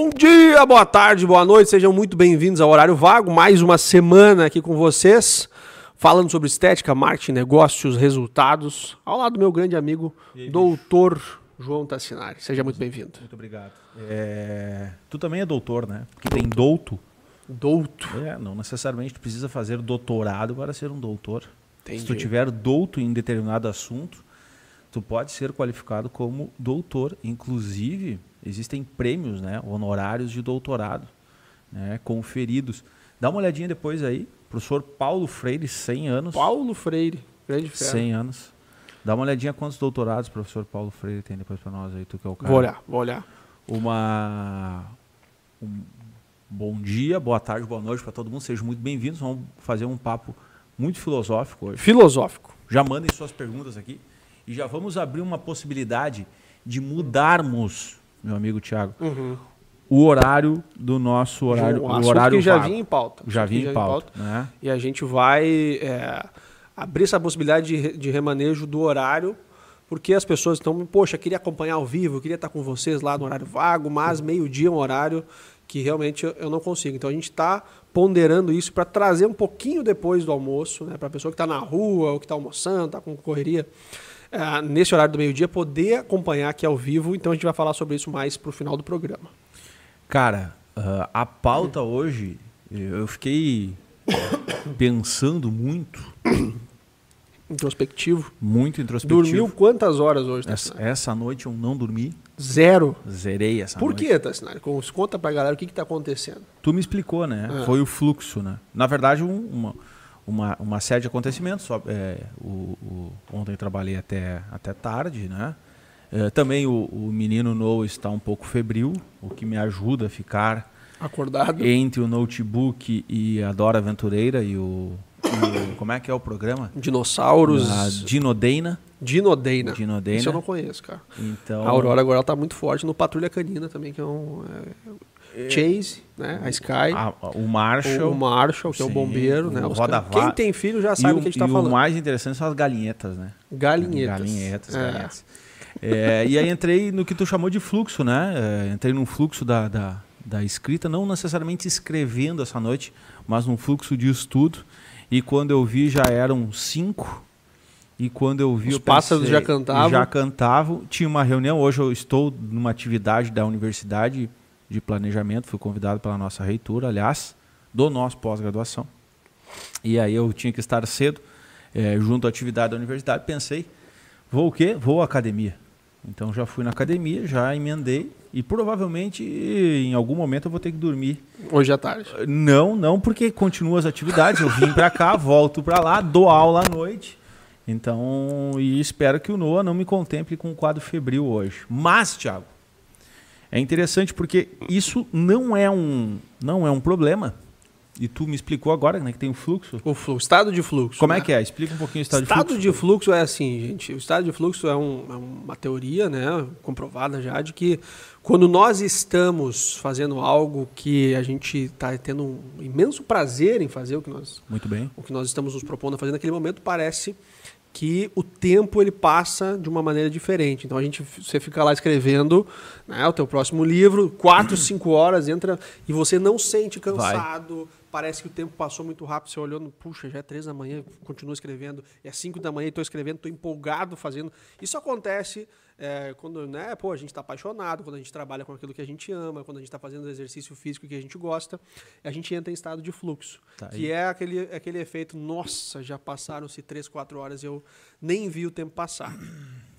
Bom dia, boa tarde, boa noite, sejam muito bem-vindos ao Horário Vago. Mais uma semana aqui com vocês, falando sobre estética, marketing, negócios, resultados, ao lado do meu grande amigo, aí, doutor João Tassinari. Seja muito bem-vindo. Muito obrigado. É, Tu também é doutor, né? Porque tem douto. Douto. É, não necessariamente tu precisa fazer doutorado para ser um doutor. Entendi. Se tu tiver douto em determinado assunto, tu pode ser qualificado como doutor. Inclusive, existem prêmios, né, honorários de doutorado, né, conferidos. Dá uma olhadinha depois aí, professor Paulo Freire, 100 anos. Paulo Freire, grande fera. 100 anos. Dá uma olhadinha quantos doutorados o professor Paulo Freire tem depois para nós aí, tu que é o cara. Vou olhar, vou olhar. Uma um bom dia, boa tarde, boa noite para todo mundo. Sejam muito bem-vindos. Vamos fazer um papo muito filosófico hoje. Filosófico. Já mandem suas perguntas aqui e já vamos abrir uma possibilidade de mudarmos, meu amigo Tiago, o horário do nosso horário, um o horário que já vago. vinha em pauta. Já vinha em pauta, né? E a gente vai é, abrir essa possibilidade de, de remanejo do horário, porque as pessoas estão, poxa, queria acompanhar ao vivo, queria estar com vocês lá no horário vago, mas meio-dia é um horário que realmente eu, eu não consigo. Então a gente está ponderando isso para trazer um pouquinho depois do almoço, né, para a pessoa que está na rua ou que está almoçando, está com correria. É, nesse horário do meio-dia, poder acompanhar aqui ao vivo. Então a gente vai falar sobre isso mais para o final do programa. Cara, ah, a pauta hoje, eu fiquei pensando muito, Introspectivo. muito introspectivo. Dormiu quantas horas hoje? Essa, Tassinari? essa noite eu não dormi, Zero. zerei essa Por noite. que, Tassinari? Con- Conta pra galera o que, que tá acontecendo. Tu me explicou, né? É. Foi o fluxo, né? Na verdade, um- uma, uma, uma série de acontecimentos. Só, é, o, o- ontem trabalhei até, até tarde, né? É, também o, o menino Noah está um pouco febril, o que me ajuda a ficar Acordado. entre o notebook e a Dora Aventureira e o, o- Como é que é o programa? Dinossauros. A Dinodeina. Dinodeina. Dinodeina. Isso eu não conheço, cara. Então, A Aurora agora ela tá muito forte no Patrulha Canina também, que é um. é, Chase, né? A Sky. a- a- o Marshall. o Marshall, que é o Sim, bombeiro, o né? Os Roda Quem tem filho já sabe o que a gente tá e o falando. mais interessante são as galinhetas, né? Galinhetas. Galinhetas, É. galinhetas. É, e aí entrei no que tu chamou de fluxo, né? É, entrei num fluxo da, da, da escrita, não necessariamente escrevendo essa noite, mas num fluxo de estudo. E quando eu vi já eram cinco. E quando eu vi Os eu pássaros pensei- já cantavam. Já cantavam. Tinha uma reunião. Hoje eu estou numa atividade da Universidade de Planejamento. Fui convidado pela nossa reitora, aliás, do nosso pós-graduação. E aí eu tinha que estar cedo, eh, junto à atividade da universidade. Pensei, vou o quê? Vou à academia. Então já fui na academia, já emendei e provavelmente em algum momento eu vou ter que dormir. Hoje à tarde. Não, não porque continuo as atividades. Eu vim para cá, volto para lá, dou aula à noite. Então, e espero que o Noah não me contemple com um quadro febril hoje. Mas, Thiago, é interessante porque isso não é um, não é um problema. E tu me explicou agora, né, que tem um fluxo. O fluxo, estado de fluxo. Como né? é que é? Explica um pouquinho o estado, estado de fluxo. de fluxo é assim, gente. O estado de fluxo é, um- é uma teoria, né, comprovada já, de que quando nós estamos fazendo algo que a gente está tendo um imenso prazer em fazer, o que nós, Muito bem. o que nós estamos nos propondo a fazer naquele momento, parece que o tempo ele passa de uma maneira diferente. Então a gente, você fica lá escrevendo né, o teu próximo livro, quatro, cinco horas entra e você não sente cansado. Parece que o tempo passou muito rápido. Você olhando, puxa, já é três da manhã, continuo escrevendo. É cinco da manhã, estou escrevendo, estou empolgado fazendo. Isso acontece é, quando, né, pô, a gente está apaixonado, quando a gente trabalha com aquilo que a gente ama, quando a gente está fazendo exercício físico que a gente gosta, a gente entra em estado de fluxo, Tá que é aquele, aquele efeito, nossa, já passaram-se três, quatro horas e eu nem vi o tempo passar.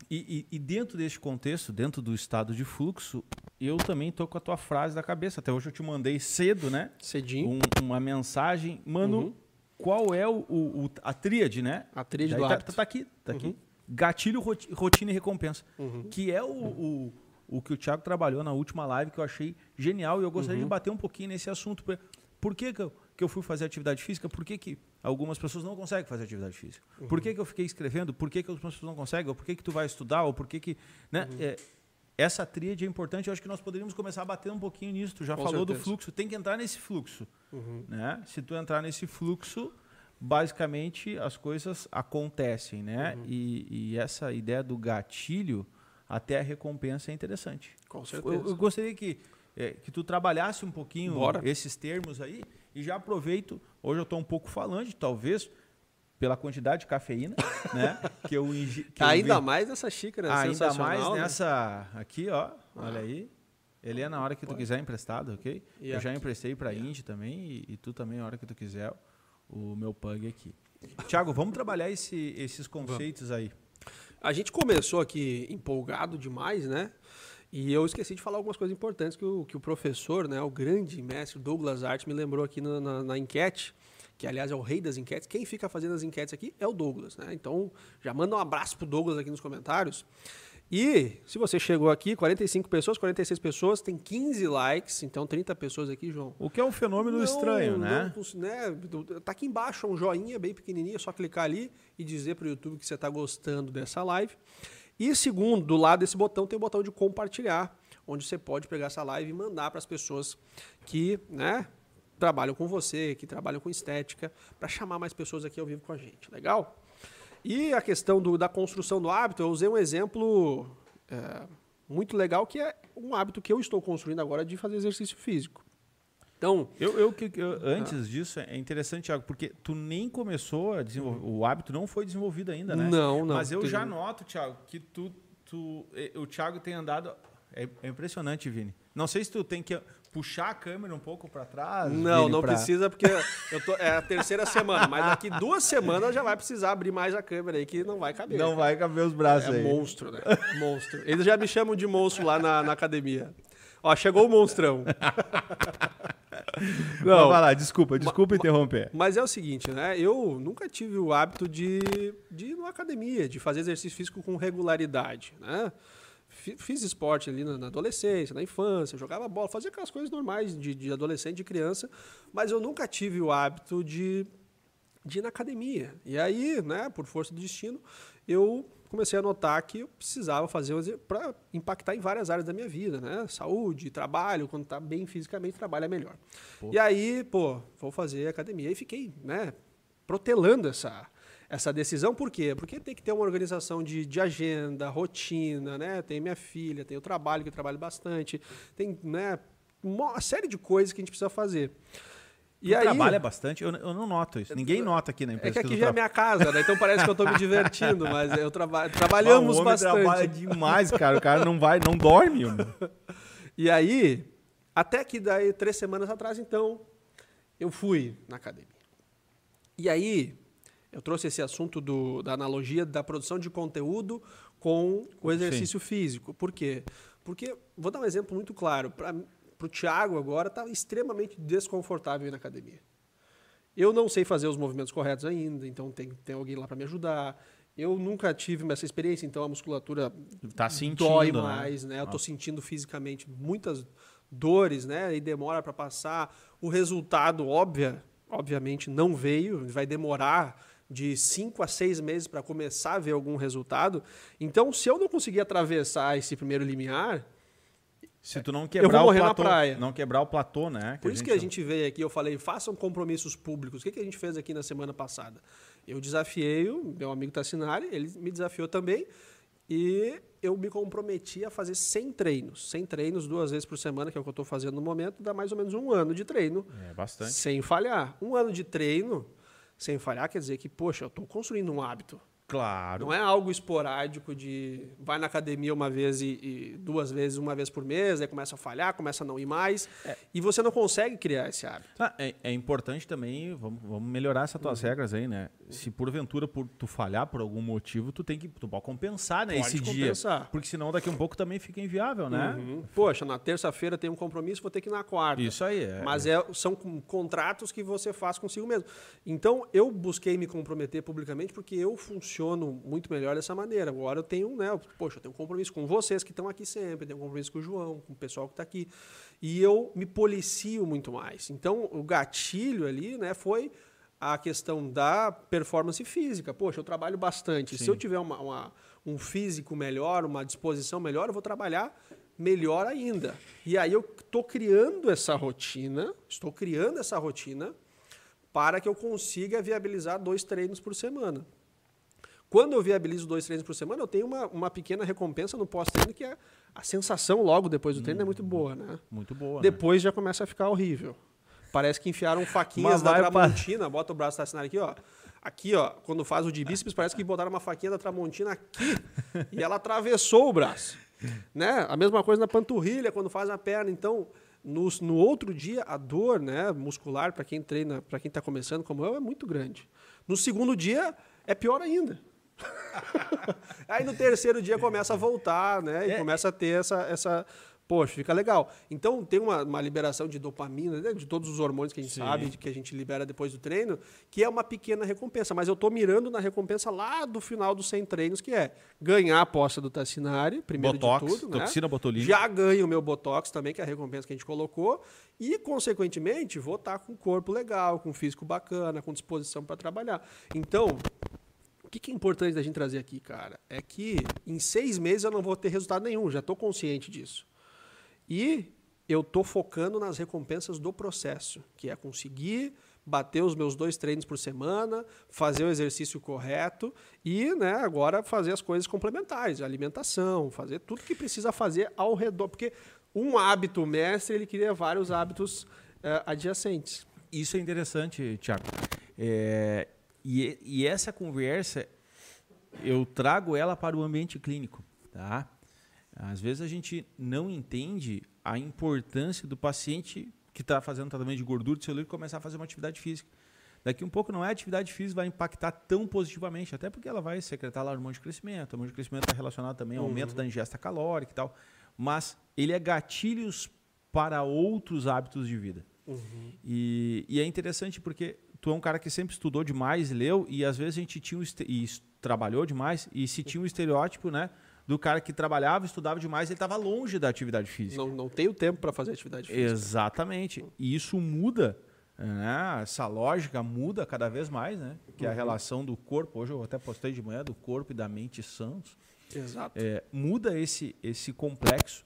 E, e- e dentro deste contexto, dentro do estado de fluxo, eu também tô com a tua frase da cabeça. Até hoje eu te mandei cedo, né? Cedinho, um- uma mensagem. Mano, Uhum. qual é o, o- a tríade, né? a tríade Daí do tá, hábito. tá aqui, tá Uhum. aqui. Gatilho, roti- rotina e recompensa. Uhum. Que é o, o, o que o Thiago trabalhou na última live, que eu achei genial. E eu gostaria Uhum. de bater um pouquinho nesse assunto. Por- Por que, que, eu, que eu fui fazer atividade física? Por que, que algumas pessoas não conseguem fazer atividade física? Por Uhum. que, que eu fiquei escrevendo? Por que, que outras pessoas não conseguem? Ou por que, que tu vai estudar? Ou por que que... Né? Uhum. É, essa tríade é importante. Eu acho que nós poderíamos começar a bater um pouquinho nisso. Tu já Com falou do certeza. fluxo. Tem que entrar nesse fluxo Uhum. né? Se tu entrar nesse fluxo, basicamente as coisas acontecem, né? Uhum. E, e essa ideia do gatilho até a recompensa é interessante. Com Eu, certeza. eu gostaria que é, que tu trabalhasse um pouquinho Bora. esses termos aí e já aproveito. Hoje eu estou um pouco falante, talvez pela quantidade de cafeína, né? Que eu, ingi- que eu Ainda vi- mais nessa xícara Ainda mais né? nessa aqui, ó. Olha aí. Ele é na hora que tu quiser emprestado, ok? E eu já aqui? emprestei pra Indy também e, e tu também, a hora que tu quiser, o meu pug aqui. Tiago, vamos trabalhar esse- esses conceitos aí. A gente começou aqui empolgado demais, né? E eu esqueci de falar algumas coisas importantes que o, que o professor, né, o grande mestre Douglas Art, me lembrou aqui na, na- na enquete, que aliás é o rei das enquetes. Quem fica fazendo as enquetes aqui é o Douglas, né? Então já manda um abraço pro Douglas aqui nos comentários. E se você chegou aqui, 45 pessoas, 46 pessoas, tem 15 likes, então 30 pessoas aqui, João. O que é um fenômeno Não, estranho, né? não né? Tá aqui embaixo um joinha bem pequenininho, é só clicar ali e dizer para o YouTube que você está gostando dessa live. E segundo, do lado desse botão tem o botão de compartilhar, onde você pode pegar essa live e mandar para as pessoas que, né, trabalham com você, que trabalham com estética, para chamar mais pessoas aqui ao vivo com a gente. Legal? E a questão do- da construção do hábito, eu usei um exemplo é, muito legal, que é um hábito que eu estou construindo agora de fazer exercício físico. Então, Eu, eu, eu- antes disso, é interessante, Tiago, porque tu nem começou a desenvolver. O hábito não foi desenvolvido ainda, né? Não, não. Mas eu já noto, Tiago, que tu, tu. O Tiago tem andado. É, é impressionante, Vini. Não sei se tu tem que puxar a câmera um pouco para trás. Não, não pra- precisa, porque eu tô, é a terceira semana, mas daqui duas semanas já vai precisar abrir mais a câmera aí, que não vai caber. Não vai caber os braços É aí. monstro, né? Monstro. Eles já me chamam de monstro lá na, na academia. Ó, chegou o monstrão. Não, vai lá, desculpa, desculpa interromper. Mas é o seguinte, né? Eu nunca tive o hábito de, de ir numa academia, de fazer exercício físico com regularidade, né? Fi- Fiz esporte ali na, adolescência, na infância, jogava bola, fazia aquelas coisas normais de, de adolescente, de criança, mas eu nunca tive o hábito de, de ir na academia. E aí, né, por força do destino, eu comecei a notar que eu precisava fazer para impactar em várias áreas da minha vida, né? Saúde, trabalho, quando tá bem fisicamente, trabalha melhor. E aí, pô, vou fazer academia. E fiquei, né, protelando essa, essa decisão. Por quê? Porque tem que ter uma organização de, de agenda, rotina, né? Tem minha filha, tem o trabalho, que eu trabalho bastante, tem, né, uma série de coisas que a gente precisa fazer. E aí, trabalha bastante, eu, eu não noto isso. Ninguém nota aqui na É empresa. que aqui tu já é minha casa, né? Então parece que eu tô me divertindo, mas eu traba Ah, trabalhamos o homem bastante. trabalha demais, cara. O cara não vai, não dorme. mano. E aí, até que daí, três semanas atrás, então, eu fui na academia. E aí, eu trouxe esse assunto do, da analogia da produção de conteúdo com o exercício físico. Por quê? Porque, vou dar um exemplo muito claro. Para o Thiago agora, está extremamente desconfortável ir na academia. Eu não sei fazer os movimentos corretos ainda, então tem, tem alguém lá para me ajudar. Eu nunca tive essa experiência, então a musculatura Tá sentindo, dói né? mais, né? Eu tô Nossa. sentindo fisicamente muitas dores, né? E demora para passar. O resultado, óbvia, obviamente, não veio. Vai demorar de cinco a seis meses para começar a ver algum resultado. Então, se eu não conseguir atravessar esse primeiro limiar, Se tu não vou quebrar o morrer na platô, praia. não quebrar o platô, né? por isso que a gente veio aqui, eu falei, façam compromissos públicos. O que, que a gente fez aqui na semana passada? Eu desafiei o meu amigo Tassinari, ele me desafiou também, e eu me comprometi a fazer 100 treinos. 100 treinos duas vezes por semana, que é o que eu estou fazendo no momento, dá mais ou menos um ano de treino, É bastante. sem falhar. Um ano de treino, sem falhar, quer dizer que, poxa, eu estou construindo um hábito. Claro. Não é algo esporádico de vai na academia uma vez e, e duas vezes, uma vez por mês, aí começa a falhar, começa a não ir mais, e você não consegue criar esse hábito. Ah, é, é importante também, vamos, vamos melhorar essas Uhum. tuas regras aí, né? Se porventura por tu falhar por algum motivo, tu tem que tu pode compensar, né, Pode esse compensar. dia. Porque senão daqui a um pouco também fica inviável, né? Uhum. Poxa, na terça-feira tem um compromisso, vou ter que ir na quarta. Isso aí, é. Mas é, são contratos que você faz consigo mesmo. Então, eu busquei me comprometer publicamente porque eu funciono muito melhor dessa maneira. Agora eu tenho, né? Poxa, eu tenho um compromisso com vocês que estão aqui sempre, tenho um compromisso com o João, com o pessoal que está aqui. E eu me policio muito mais. Então, o gatilho ali, né, foi a questão da performance física. Poxa, eu trabalho bastante. Se eu tiver uma- uma- um físico melhor, uma disposição melhor, eu vou trabalhar melhor ainda. E aí eu estou criando essa rotina, estou criando essa rotina para que eu consiga viabilizar dois treinos por semana. Quando eu viabilizo dois treinos por semana, eu tenho uma, uma pequena recompensa no pós-treino, que é a sensação logo depois do treino é muito boa, né? Muito boa. né? Depois já começa a ficar horrível. Parece que enfiaram faquinhas da Tramontina, bota o braço da assinado aqui, ó. Aqui, ó, quando faz o de bíceps, parece que botaram uma faquinha da Tramontina aqui e ela atravessou o braço. Né? A mesma coisa na panturrilha, quando faz a perna. Então, no, no outro dia, a dor né, muscular, para quem treina, para quem está começando como eu, é muito grande. No segundo dia, é pior ainda. Aí no terceiro dia começa a voltar, né? E É. começa a ter essa, essa. Poxa, fica legal. Então tem uma, uma liberação de dopamina, né? de todos os hormônios que a gente Sim. sabe, de que a gente libera depois do treino, que é uma pequena recompensa. Mas eu tô mirando na recompensa lá do final dos 100 treinos, que é ganhar a posta do Tassinari, primeiro Botox, de tudo. Né? toxina botulínica. Já ganho o meu Botox também, que é a recompensa que a gente colocou. E, consequentemente, vou estar com um corpo legal, com um físico bacana, com disposição para trabalhar. Então, o que, que é importante da gente trazer aqui, cara? É que em seis meses eu não vou ter resultado nenhum, já estou consciente disso. E eu estou focando nas recompensas do processo, que é conseguir bater os meus dois treinos por semana, fazer o exercício correto e né, agora fazer as coisas complementares, alimentação, fazer tudo que precisa fazer ao redor. Porque um hábito mestre, ele cria vários hábitos eh, adjacentes. Isso é interessante, Tiago. É, e, e essa conversa, eu trago ela para o ambiente clínico. Tá? Às vezes a gente não entende a importância do paciente que está fazendo tratamento de gordura de celulite começar a fazer uma atividade física. Daqui um pouco não é a atividade física vai impactar tão positivamente, até porque ela vai secretar lá hormônio de crescimento. O hormônio de crescimento está relacionado também ao aumento da ingesta calórica e tal. Mas ele é gatilhos para outros hábitos de vida. E, e é interessante porque tu é um cara que sempre estudou demais, leu, e às vezes a gente tinha um e trabalhou demais, e se tinha um estereótipo, né? Do cara que trabalhava, estudava demais, ele estava longe da atividade física. Não, não tenho tempo para fazer atividade física. Exatamente. E isso muda, né? Essa lógica muda cada vez mais, né? Que é a relação do corpo, hoje eu até postei de manhã, do corpo e da mente sãos. Exato. É, muda esse, esse complexo.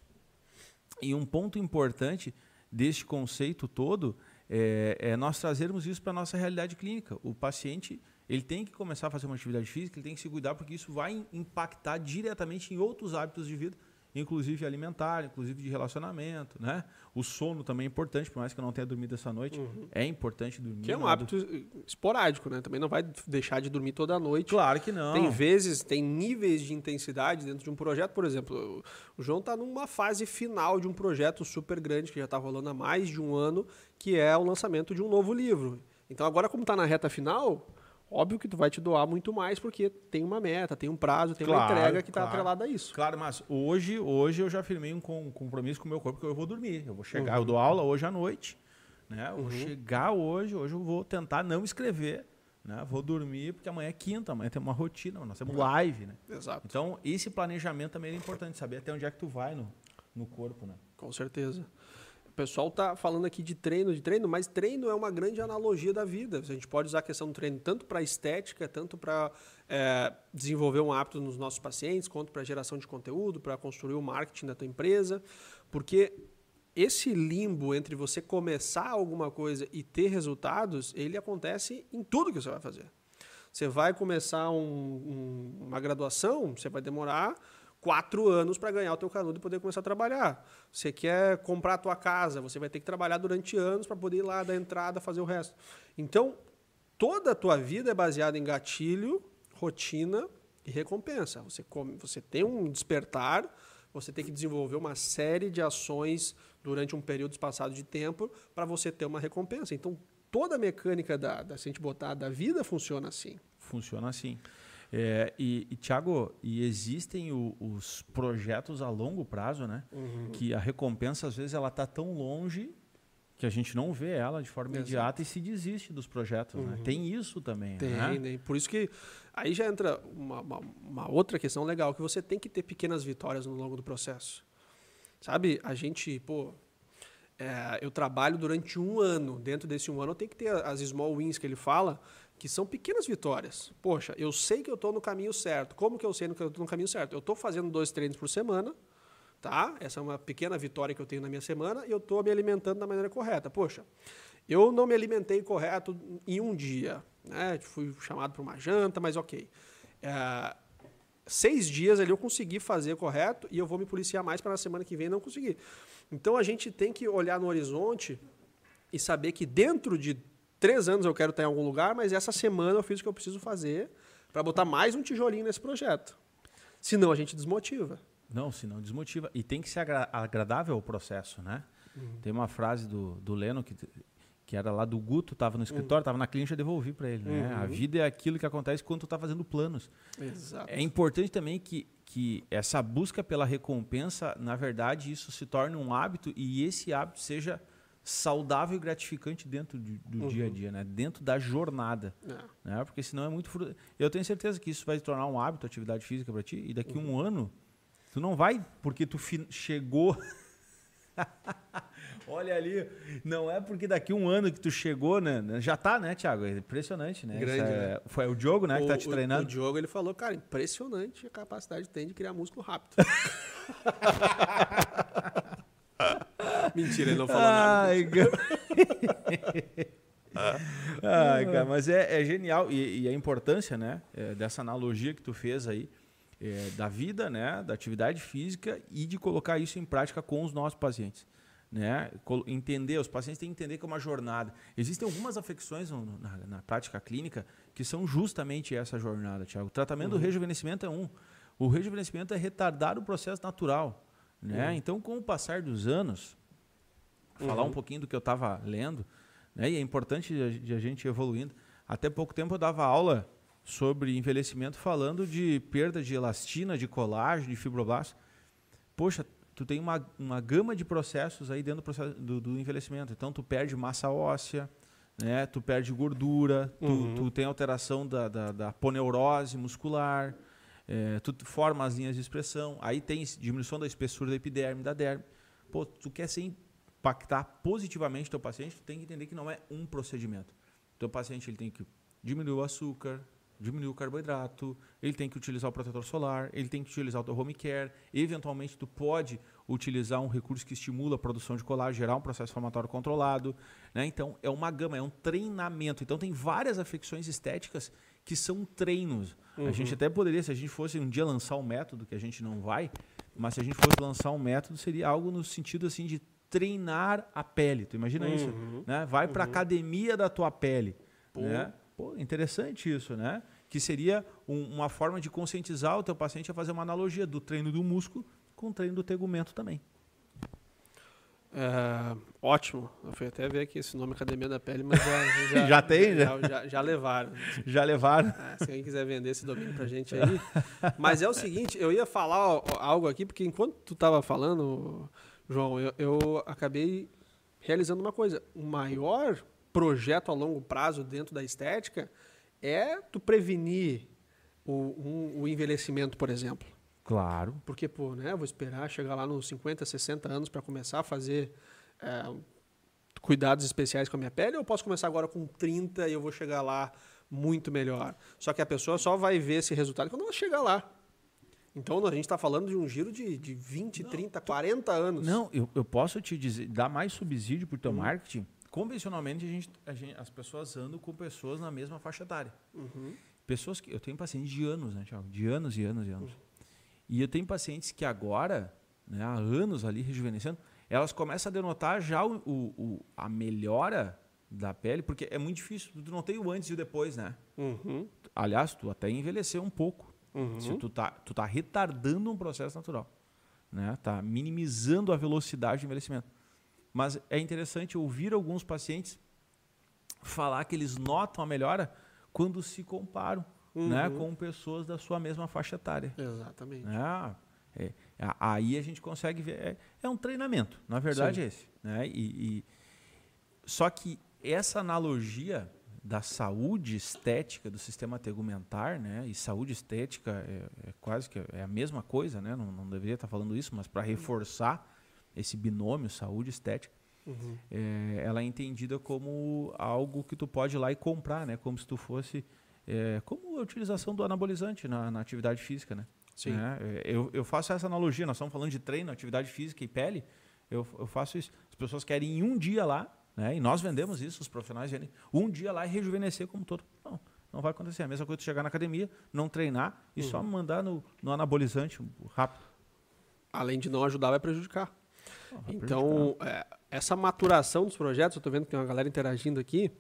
E um ponto importante deste conceito todo é, é nós trazermos isso para a nossa realidade clínica. O paciente ele tem que começar a fazer uma atividade física, ele tem que se cuidar, porque isso vai impactar diretamente em outros hábitos de vida, inclusive alimentar, inclusive de relacionamento. Né? O sono também é importante, por mais que eu não tenha dormido essa noite, é importante dormir. Que é um do- hábito esporádico, né? Também não vai deixar de dormir toda noite. Claro que não. Tem vezes, tem níveis de intensidade dentro de um projeto. Por exemplo, o João está numa fase final de um projeto super grande que já está rolando há mais de um ano, que é o lançamento de um novo livro. Então agora, como está na reta final, óbvio que tu vai te doar muito mais, porque tem uma meta, tem um prazo, tem uma Claro, entrega que está claro. atrelada a isso. Claro, mas hoje, hoje eu já firmei um com- compromisso com o meu corpo que eu vou dormir. Eu vou chegar, eu dou aula hoje à noite, né? Eu vou chegar hoje, hoje eu vou tentar não escrever, né? Vou dormir porque amanhã é quinta, amanhã tem uma rotina, nós temos live, né? Exato. Então, esse planejamento também é importante, saber até onde é que tu vai no, no corpo, né? Com certeza. O pessoal tá falando aqui de treino, de treino, mas treino é uma grande analogia da vida. A gente pode usar a questão do treino tanto para estética, tanto para desenvolver um hábito nos nossos pacientes, quanto para geração de conteúdo, para construir o marketing da tua empresa, porque esse limbo entre você começar alguma coisa e ter resultados, ele acontece em tudo que você vai fazer. Você vai começar um- um- uma graduação, você vai demorar quatro anos para ganhar o teu canudo e poder começar a trabalhar. Você quer comprar a tua casa, você vai ter que trabalhar durante anos para poder ir lá dar entrada, fazer o resto. Então, toda a tua vida é baseada em gatilho, rotina e recompensa. Você, come, você tem um despertar, você tem que desenvolver uma série de ações durante um período espaçado de tempo para você ter uma recompensa. Então, toda a mecânica da, da, se a gente botar, da vida funciona assim. Funciona assim. É, e, e Tiago, e existem o- os projetos a longo prazo, né? Que a recompensa, às vezes, ela está tão longe que a gente não vê ela de forma Exato. imediata e se desiste dos projetos. Né? Tem isso também. Tem, né? né? Por isso que aí já entra uma, uma, uma outra questão legal, que você tem que ter pequenas vitórias no longo do processo. Sabe, a gente, pô, é, eu trabalho durante um ano. Dentro desse um ano eu tenho que ter as small wins que ele fala, que são pequenas vitórias. Poxa, eu sei que eu estou no caminho certo. Como que eu sei que eu estou no caminho certo? Eu estou fazendo dois treinos por semana, tá? Essa é uma pequena vitória que eu tenho na minha semana e eu estou me alimentando da maneira correta. Poxa, eu não me alimentei correto em um dia, né? Fui chamado para uma janta, mas ok. é, seis dias ali eu consegui fazer correto e eu vou me policiar mais para na semana que vem não conseguir. Então a gente tem que olhar no horizonte e saber que dentro de três anos eu quero estar em algum lugar, mas essa semana eu fiz o que eu preciso fazer para botar mais um tijolinho nesse projeto. Senão a gente desmotiva. Não, senão desmotiva. E tem que ser agra agradável o processo, né? Uhum. Tem uma frase do, do Leno que, que era lá do Guto, estava no escritório, estava uhum. na clínica, eu devolvi para ele. Né? Uhum. A vida é aquilo que acontece quando tu está fazendo planos. Exato. É importante também que, que essa busca pela recompensa, na verdade, isso se torne um hábito e esse hábito seja saudável e gratificante dentro de, do uhum. dia a dia, né? dentro da jornada. É. Né? Porque senão é muito. Eu tenho certeza que isso vai se tornar um hábito, atividade física para ti, e daqui um uhum. ano Tu não vai porque tu chegou. Olha ali, não é porque daqui um ano que tu chegou, né? Já tá, né, Thiago? É impressionante, né? Grande, é, né? Foi o Diogo, né, o, que tá te treinando. O, o Diogo, ele falou, cara, impressionante a capacidade que tem de criar músculo rápido. Mentira, ele não falou Ai, nada. Ai, cara, mas é, é genial. E, e, a importância, né, é, dessa analogia que tu fez aí é, da vida, né, da atividade física e de colocar isso em prática com os nossos pacientes. Né? Entender, os pacientes têm que entender que é uma jornada. Existem algumas afecções na, na prática clínica que são justamente essa jornada, Tiago. O tratamento uhum. do rejuvenescimento é um. O rejuvenescimento é retardar o processo natural. Né? Uhum. Então, com o passar dos anos, falar uhum. um pouquinho do que eu estava lendo, né? e é importante de a gente evoluindo. Até pouco tempo eu dava aula sobre envelhecimento falando de perda de elastina, de colágeno, de fibroblasto. Poxa, tu tem uma, uma gama de processos aí dentro do, processo do, do envelhecimento. Então, tu perde massa óssea, né? tu perde gordura, tu, uhum. tu tem alteração da, da, da poneurose muscular, é, tu forma as linhas de expressão, aí tem diminuição da espessura da epiderme, da derme. Pô, tu quer ser impactar positivamente teu paciente, tu tem que entender que não é um procedimento. Teu paciente ele tem que diminuir o açúcar, diminuir o carboidrato, ele tem que utilizar o protetor solar, ele tem que utilizar o teu home care, eventualmente tu pode utilizar um recurso que estimula a produção de colágeno, gerar um processo inflamatório controlado, né? Então é uma gama, é um treinamento. Então tem várias afecções estéticas que são treinos. Uhum. A gente até poderia, se a gente fosse um dia lançar um método, que a gente não vai, mas se a gente fosse lançar um método, seria algo no sentido assim de treinar a pele. Tu imagina uhum. isso, né? Vai para a uhum. academia da tua pele, Pô. né? Pô, interessante isso, né? Que seria um, uma forma de conscientizar o teu paciente a fazer uma analogia do treino do músculo com o treino do tegumento também. É, ótimo. Eu fui até ver aqui esse nome Academia da Pele, mas já, já, já tem, já, né? Já, já levaram. Já levaram. É, se alguém quiser vender esse domínio pra gente aí. Mas é o seguinte, eu ia falar algo aqui, porque enquanto tu estava falando, João, eu, eu acabei realizando uma coisa. O maior projeto a longo prazo dentro da estética é tu prevenir o, um, o envelhecimento, por exemplo. Claro. Porque, pô, né? Vou esperar chegar lá nos 50, 60 anos para começar a fazer é, cuidados especiais com a minha pele, ou eu posso começar agora com 30 e eu vou chegar lá muito melhor. Só que a pessoa só vai ver esse resultado quando ela chegar lá. Então a gente está falando de um giro de, de 20, não, 30, 40 anos. Não, eu, eu posso te dizer, dar mais subsídio para o teu hum. marketing convencionalmente a gente, a gente, as pessoas andam com pessoas na mesma faixa etária. Uhum. Pessoas que eu tenho pacientes de anos, né, Thiago? De anos e anos e anos. Uhum. E eu tenho pacientes que agora, né, há anos ali rejuvenescendo, elas começam a denotar já o, o, a melhora da pele, porque é muito difícil. Tu não tem o antes e o depois, né? Uhum. Aliás, tu até envelheceu um pouco. Uhum. Se tu tá, tu tá retardando um processo natural, né? Tá minimizando a velocidade de envelhecimento. Mas é interessante ouvir alguns pacientes falar que eles notam a melhora quando se comparam uhum. né, com pessoas da sua mesma faixa etária. Exatamente. É, é, aí a gente consegue ver. É, é um treinamento, na verdade, Sim. é esse. Né? E, e, só que essa analogia da saúde estética do sistema tegumentar, né? E saúde estética é, é quase que é a mesma coisa, né? Não, não deveria estar falando isso, mas para reforçar esse binômio saúde estética, uhum. é, ela é entendida como algo que tu pode ir lá e comprar, né? Como se tu fosse é, como a utilização do anabolizante na, na atividade física, né? Sim. É, eu, eu faço essa analogia. Nós estamos falando de treino, atividade física e pele. Eu, eu faço isso. As pessoas querem ir um dia lá, né? E nós vendemos isso, os profissionais vendem um dia lá e rejuvenescer como todo. Não. Não vai acontecer. A mesma coisa tu chegar na academia, não treinar e só mandar no, no anabolizante rápido. Além de não ajudar, vai prejudicar. vai Então, é, essa maturação dos projetos, eu tô vendo que tem uma galera interagindo aqui,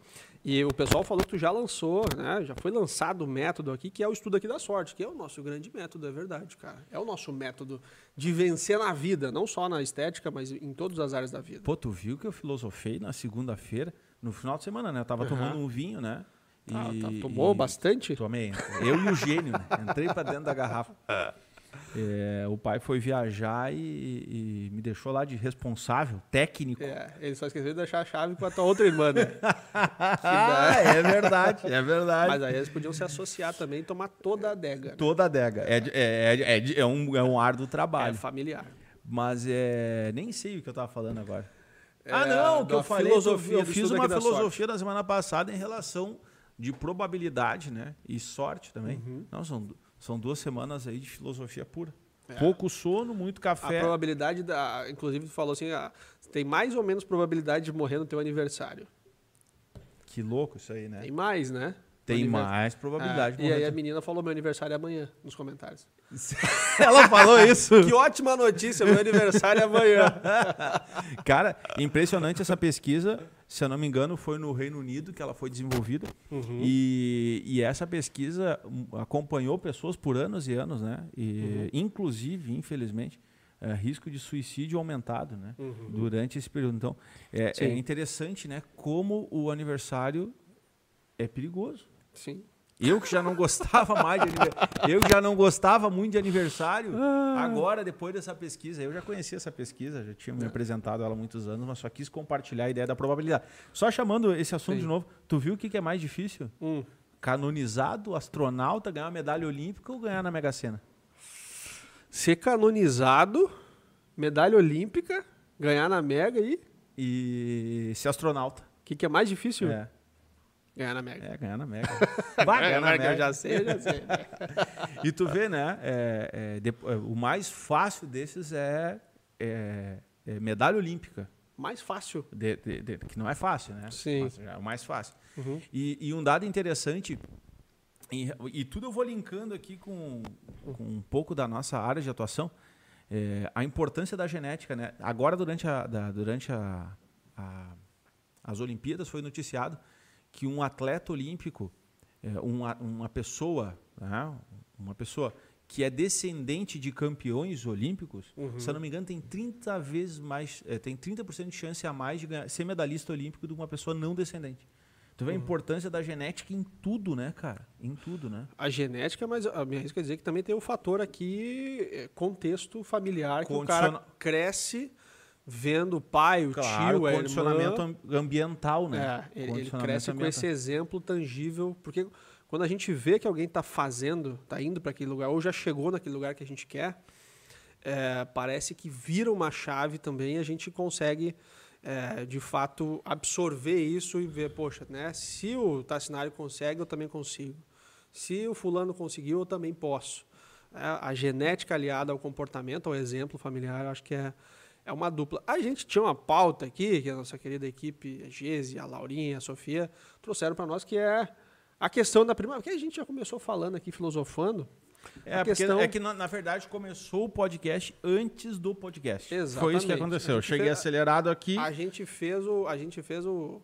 e o pessoal falou que tu já lançou, né? Já foi lançado o método aqui, que é o estudo aqui da sorte, que é o nosso grande método, é verdade, cara. É o nosso método de vencer na vida, não só na estética, mas em todas as áreas da vida. Pô, tu viu que eu filosofei na segunda-feira, no final de semana, né? Eu tava Aham. tomando um vinho, né? Ah, tá, tomou e- bastante? Tomei. Eu e o gênio, né? Entrei pra dentro da garrafa. É, o pai foi viajar e, e me deixou lá de responsável, técnico. É, ele só esqueceu de deixar a chave com a tua outra irmã, né? Ah, é verdade, é verdade. Mas aí eles podiam se associar também e tomar toda a adega. né? Toda a adega. É, é, é, é, é um, é um árduo É trabalho. familiar. Mas é. Nem sei o que eu tava falando agora. É, ah, não, que eu falei. filosofia eu do fiz uma filosofia na semana passada em relação de probabilidade, né? E sorte também. Uhum. Não, são, são duas semanas aí de filosofia pura. É. Pouco sono, muito A café. probabilidade da. Inclusive, tu falou assim: ah, tem mais ou menos probabilidade de morrer no teu aniversário. Que louco isso aí, né? Tem mais, né? Tem mais probabilidade de E aí morrer. a menina falou: meu aniversário é amanhã, nos comentários. Ela falou isso. que ótima notícia, meu aniversário é amanhã. Cara, impressionante essa pesquisa. Se eu não me engano, foi no Reino Unido que ela foi desenvolvida. Uhum. E, e essa pesquisa acompanhou pessoas por anos e anos, né? Uhum. E, Inclusive, infelizmente, é, risco de suicídio aumentado, né? Uhum. Durante esse período. Então, é, é interessante, né? Como o aniversário é perigoso. Sim. Eu que já não gostava mais de aniversário, eu que já não gostava muito de aniversário, agora depois dessa pesquisa, eu já conhecia essa pesquisa, já tinha me apresentado ela há muitos anos, mas só quis compartilhar a ideia da probabilidade. Só chamando esse assunto Sim. de novo, tu viu o que que é mais difícil? Hum. Canonizado, astronauta, ganhar uma medalha olímpica ou ganhar na Mega Sena? Ser canonizado, medalha olímpica, ganhar na Mega e. E ser astronauta. O que, que é mais difícil? É, Ganhar na Mega. é ganhar na Mega. Vai ganhar na que eu Mega. já sei, eu já sei. E tu vê, né? é, é, depo- é, o mais fácil desses é, é- é medalha olímpica. mais fácil. De- de- de- que não é fácil, né? Sim. Mas É o mais fácil. Uhum. E, e um dado interessante, e, e tudo eu vou linkando aqui com, com um pouco da nossa área de atuação, é, a importância da genética. Né? Agora, durante, a, da- durante a, a- as Olimpíadas, foi noticiado que um atleta olímpico, é, uma, uma pessoa, né? uma pessoa que é descendente de campeões olímpicos, se eu não me engano, tem 30 vezes mais, é, tem 30% de chance a mais de ganhar, ser medalhista olímpico do que uma pessoa não descendente. Tu vê a importância da genética em tudo, né, cara? Em tudo, né? A genética, mas a minha risco é dizer que também tem o fator aqui, é, contexto familiar, que o cara cresce vendo o pai, o tio, a condicionamento irmã. am- ambiental, né? É, ele, ele cresce com ambiental. esse exemplo tangível, porque quando a gente vê que alguém está fazendo, está indo para aquele lugar, ou já chegou naquele lugar que a gente quer, é, parece que vira uma chave também a gente consegue, é, de fato, absorver isso e ver, poxa, né, se o Tassinari consegue, eu também consigo. Se o fulano conseguiu, eu também posso. É, a genética aliada ao comportamento, ao exemplo familiar, acho que é, é uma dupla. A gente tinha uma pauta aqui, que a nossa querida equipe, a Gese, a Laurinha, a Sofia, trouxeram para nós, que é a questão da prima, que a gente já começou falando aqui, filosofando. É, a questão- é que na, na verdade começou o podcast antes do podcast. Foi isso que Exatamente. aconteceu. Eu cheguei fez- acelerado aqui. A gente fez o. A gente fez o.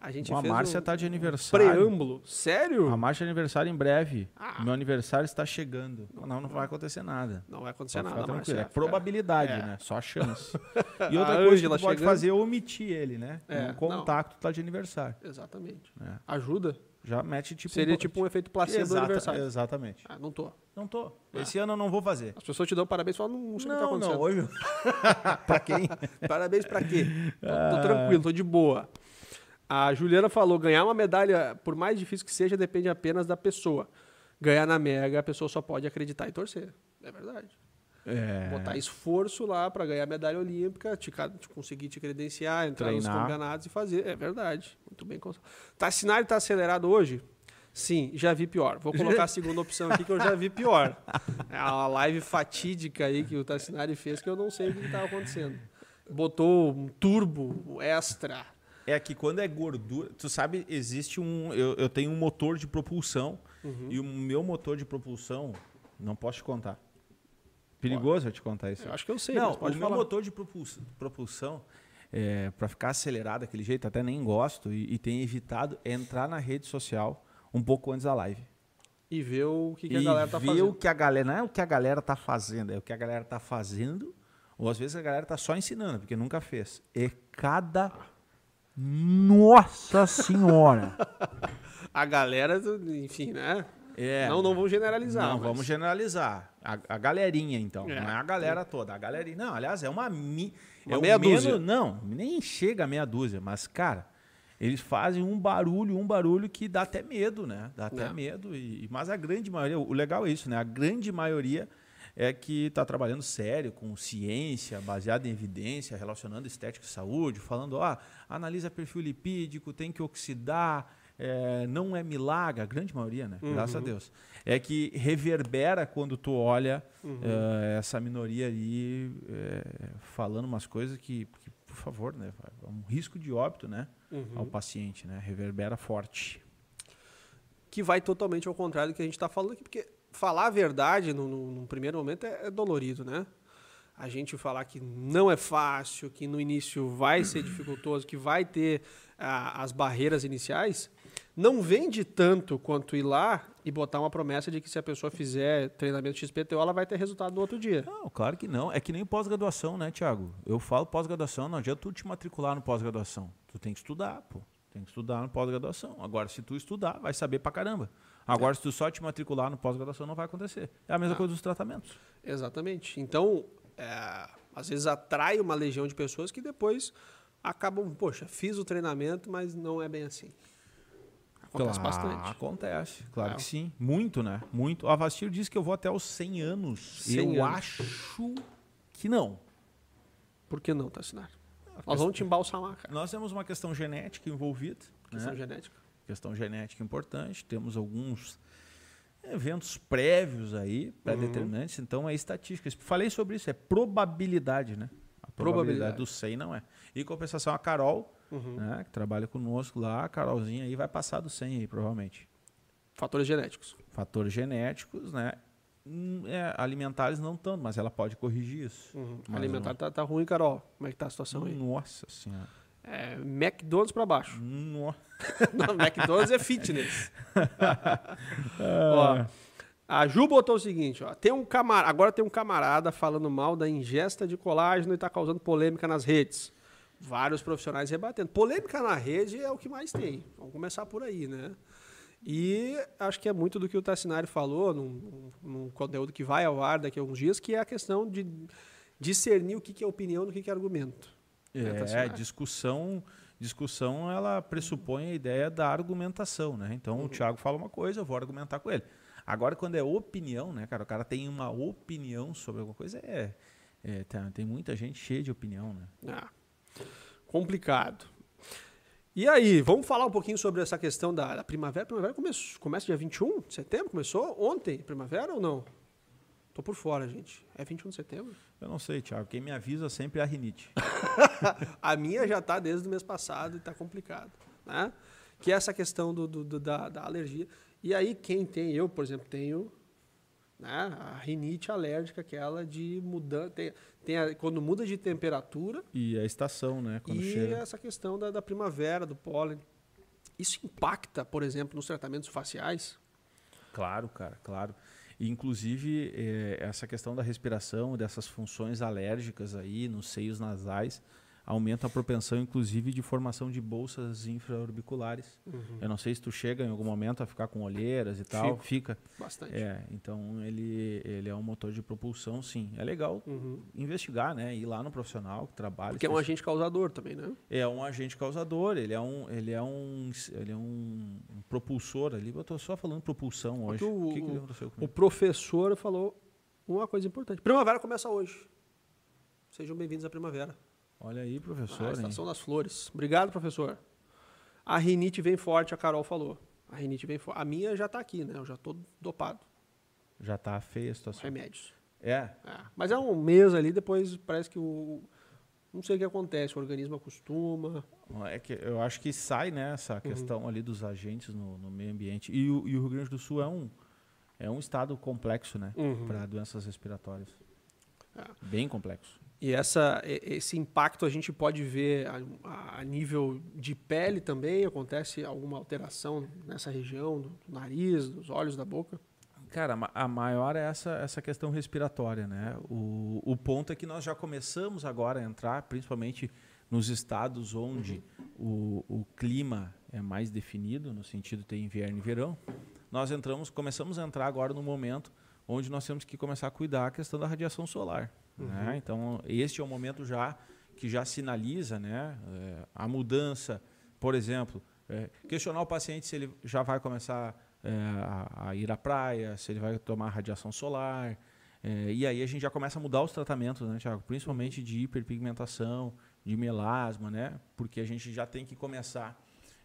A gente a fez Márcia o tá de aniversário. preâmbulo. Sério? A Márcia é aniversário em breve. Ah. Meu aniversário está chegando. Não, não vai acontecer nada. Não vai acontecer Pode nada, Márcia. tranquilo. É probabilidade, É. né? Só chance. E A outra coisa que tu pode chegando. fazer é omitir ele, né? É, um contato tá de aniversário. Exatamente. É. Ajuda. Já mete tipo Seria um... tipo um efeito placebo do Exata- aniversário. Exatamente. Ah, não tô. Não tô. Esse ano eu não vou fazer. As pessoas te dão parabéns e falam, não, não sei o que tá Não, acontecendo. não. Hoje... pra quem? Parabéns pra quê? Tô, tô Ah. tranquilo, tô de boa. A Juliana falou: ganhar uma medalha, por mais difícil que seja, depende apenas da pessoa. Ganhar na Mega, a pessoa só pode acreditar e torcer. É verdade. É... Botar esforço lá pra ganhar medalha olímpica, te, te conseguir te credenciar, entrar nos Treinar. campeonatos e fazer. É verdade. Muito bem. Tassinari tá acelerado hoje? Sim, já vi pior. Vou colocar a segunda opção aqui que eu já vi pior. É uma live fatídica aí que o Tassinari fez que eu não sei o que estava acontecendo. Botou um turbo extra. É que quando é gordura, tu sabe, existe um. Eu, eu tenho um motor de propulsão Uhum. e o meu motor de propulsão, não posso te contar. Perigoso eu te contar isso. Eu acho que eu sei, não, o meu falar. motor de propulsão, propulsão é, para ficar acelerado daquele jeito, até nem gosto e, e tenho evitado é entrar na rede social um pouco antes da live. E ver o que, que a galera tá ver fazendo. o que a galera, não é o que a galera tá fazendo, é o que a galera tá fazendo, ou às vezes a galera tá só ensinando, porque nunca fez. É cada Nossa senhora. A galera, enfim, né? É. Não, não vamos generalizar. Não, mas- vamos generalizar. A, a galerinha, então. É. Não é a galera toda. A galerinha. Não, aliás, é uma. Mi, Uma é o meia menos- dúzia. Não, nem chega a meia dúzia. Mas, cara, eles fazem um barulho, um barulho que dá até medo, né? Dá até É. medo. E, mas a grande maioria, o legal é isso, né? A grande maioria é que está trabalhando sério, com ciência, baseada em evidência, relacionando estética e saúde, falando, ó, analisa perfil lipídico, tem que oxidar, é, não é milagre, a grande maioria, né? Graças a Deus. É que reverbera quando tu olha é, essa minoria aí é, falando umas coisas que, que, por favor, né? É um risco de óbito, né? Ao paciente, né? Reverbera forte. que vai totalmente ao contrário do que a gente está falando aqui, porque falar a verdade num primeiro momento é, é dolorido, né? A gente falar que não é fácil, que no início vai ser dificultoso, que vai ter as barreiras iniciais, não vende tanto quanto ir lá e botar uma promessa de que se a pessoa fizer treinamento XPTO, ela vai ter resultado no outro dia. Não, claro que não. É que nem pós-graduação, né, Tiago? Eu falo pós-graduação, não adianta tu te matricular no pós-graduação. Tu tem que estudar, pô. Tem que estudar no pós-graduação. Agora, se tu estudar, vai saber pra caramba. Agora, se tu só te matricular no pós-graduação, não vai acontecer. É a mesma coisa dos tratamentos. Exatamente. Então, é, às vezes atrai uma legião de pessoas que depois acabam, poxa, fiz o treinamento, mas não é bem assim. Acontece Claro, bastante. Acontece, claro É. que sim. Muito, né? Muito. A Vastir diz que eu vou até os 100 anos. 100 eu anos. acho que não. Por que não, Tassinar? Nós vamos te embalsamar, cara. Nós temos uma questão genética envolvida. Questão né? genética. Questão genética importante, temos alguns eventos prévios aí, pré-determinantes, então é estatística. Falei sobre isso, é probabilidade, né? A probabilidade, Probabilidade. do 100 não é. E em compensação, a Carol, né, que trabalha conosco lá, a Carolzinha aí vai passar do 100 aí, provavelmente. Fatores genéticos. Fatores genéticos, né? Hum, é, alimentares não tanto, mas ela pode corrigir isso. Mas Alimentar tá, tá ruim, Carol. Como é que tá a situação não- aí? Nossa senhora. É, McDonald's pra baixo. No- Não, McDonald's é fitness. ó, a Ju botou o seguinte, ó, tem um camar... agora tem um camarada falando mal da ingesta de colágeno e tá causando polêmica nas redes. Vários profissionais rebatendo. Polêmica na rede é o que mais tem. Vamos começar por aí, né? E acho que é muito do que o Tassinari falou num, num- num conteúdo que vai ao ar daqui a alguns dias, que é a questão de discernir o que que é opinião do que que é argumento. É, discussão, discussão ela pressupõe a ideia da argumentação, né? Então o Thiago fala uma coisa, eu vou argumentar com ele. Agora quando é opinião, né, cara, o cara tem uma opinião sobre alguma coisa, é, é, tá- tem muita gente cheia de opinião, né? Ah, complicado. E aí, vamos falar um pouquinho sobre essa questão da, da primavera. Primavera começa, começa dia 21 de setembro? Começou ontem, primavera ou não? Tô por fora, gente. É 21 de setembro? Eu não sei, Thiago, quem me avisa sempre é a rinite. A minha já tá desde o mês passado e tá complicado, né? Que é essa questão do, do- do- da, da alergia. E aí, quem tem, eu, por exemplo, tenho né, a rinite alérgica, aquela de mudança. Tem, tem a- quando muda de temperatura, E a estação, né, quando e chega. essa questão da, da primavera, do pólen. Isso impacta, por exemplo, nos tratamentos faciais? Claro, cara, claro. Inclusive, eh, essa questão da respiração, dessas funções alérgicas aí nos seios nasais, aumenta a propensão, inclusive, de formação de bolsas infraorbiculares. Eu não sei se tu chega em algum momento a ficar com olheiras e tal. Fico. Fica. Bastante. É, então ele, ele é um motor de propulsão, sim. É legal Uhum. investigar, né? Ir lá no profissional que trabalha. Porque é um agente causador também, né? é um agente causador, ele é um, ele é um, ele é um, um propulsor ali. Eu tô só falando propulsão hoje. Porque o- o que, que o- professor falou uma coisa importante. Primavera começa hoje. Sejam bem-vindos à primavera. Olha aí, a professor. hein? estação das flores. Obrigado, professor. A rinite vem forte, a Carol falou. A rinite vem forte. A minha já tá aqui, né? Eu já tô dopado. Já tá feia a situação. Remédios. É, É. Mas é um mês ali, depois parece que o, Não sei o que acontece, o organismo acostuma. É que eu acho que sai né, essa uhum. questão ali dos agentes no, no meio ambiente. E o, e o, Rio Grande do Sul é um, é um estado complexo né, uhum. para doenças respiratórias. É. Bem complexo. E essa, esse impacto a gente pode ver a, a, nível de pele também? Acontece alguma alteração nessa região, do, nariz, dos olhos, da boca? Cara, a maior é essa, essa questão respiratória, né? O, o ponto é que nós já começamos agora a entrar, principalmente nos estados onde uhum. o, o clima é mais definido, no sentido de ter inverno e verão. Nós entramos, começamos a entrar agora no momento onde nós temos que começar a cuidar a questão da radiação solar. Uhum. Né? Então, este é o momento já que já sinaliza né, é, a mudança. Por exemplo, é, questionar o paciente se ele já vai começar é, a, a, ir à praia, se ele vai tomar radiação solar. E aí a gente já começa a mudar os tratamentos, né, Tiago? Principalmente de hiperpigmentação, de melasma, né? Porque a gente já tem que começar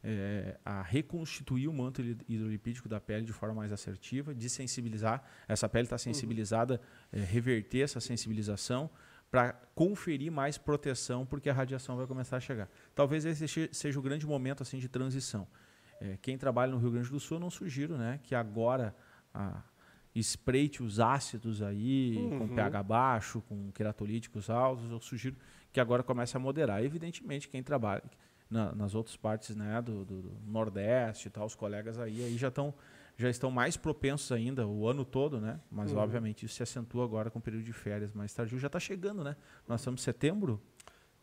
é, a reconstituir o manto hidrolipídico da pele de forma mais assertiva, de sensibilizar. Essa pele está sensibilizada, é, reverter essa sensibilização para conferir mais proteção, porque a radiação vai começar a chegar. Talvez esse seja o grande momento assim de transição. É, quem trabalha no Rio Grande do Sul, eu não sugiro né, que agora a, espreite os ácidos aí, uhum. com pH baixo, com queratolíticos altos. Eu sugiro que agora comece a moderar. Evidentemente, quem trabalha na, nas outras partes né, do, do, do, Nordeste e tal, os colegas aí, aí já, tão, já estão mais propensos ainda o ano todo, né? Mas, uhum. obviamente, isso se acentua agora com o período de férias mais tardio. Já está chegando, né? Nós estamos em setembro.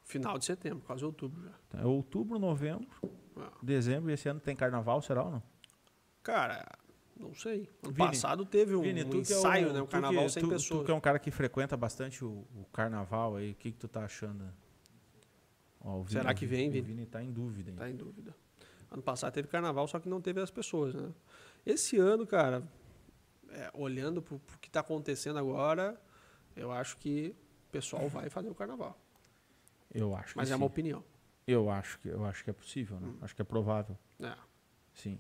Final de setembro, quase outubro já. É outubro, novembro. Dezembro e esse ano tem carnaval, será ou não? Cara, não sei. Ano Vini, passado teve um, Vini, um ensaio, é o, né? Um carnaval que, sem tu, pessoas. Tu que é um cara que frequenta bastante o, o carnaval aí, o que, que tu tá achando? Ó, Vini, será que vem, Vini? O Vini tá em dúvida. Hein? Tá em dúvida. Ano passado teve carnaval, só que não teve as pessoas, né? Esse ano, cara, é, olhando pro, pro que tá acontecendo agora, eu acho que o pessoal vai fazer o carnaval. Eu acho. Mas é sim. uma opinião. Eu acho que, eu acho que é possível, né? Hum. Acho que é provável. É. Sim.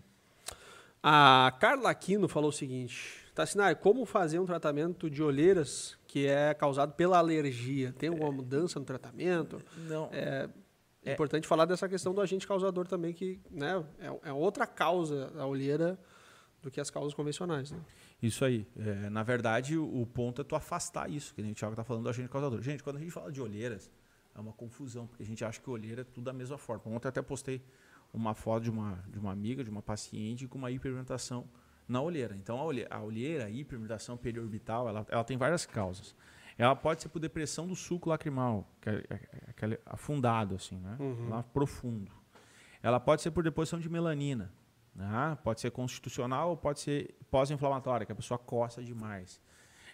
A Carla Aquino falou o seguinte: Tassinari, como fazer um tratamento de olheiras que é causado pela alergia? Tem alguma é, mudança no tratamento? Não. É, é, importante falar dessa questão do agente causador também, que né, é, é outra causa da olheira do que as causas convencionais. Né? Isso aí. É, na verdade, o, o, ponto é tu afastar isso, que a gente está falando do agente causador. Gente, quando a gente fala de olheiras, é uma confusão, porque a gente acha que olheira é tudo da mesma forma. Ontem até postei uma foto de uma, de uma amiga, de uma paciente com uma hiperpigmentação na olheira. Então a olheira, a, olheira, a hiperpigmentação periorbital, ela, ela tem várias causas. Ela pode ser por depressão do suco lacrimal, que é, é, é aquele afundado assim, né? Uhum. Lá profundo. Ela pode ser por deposição de melanina, né? Pode ser constitucional ou pode ser pós-inflamatória, que a pessoa coça demais.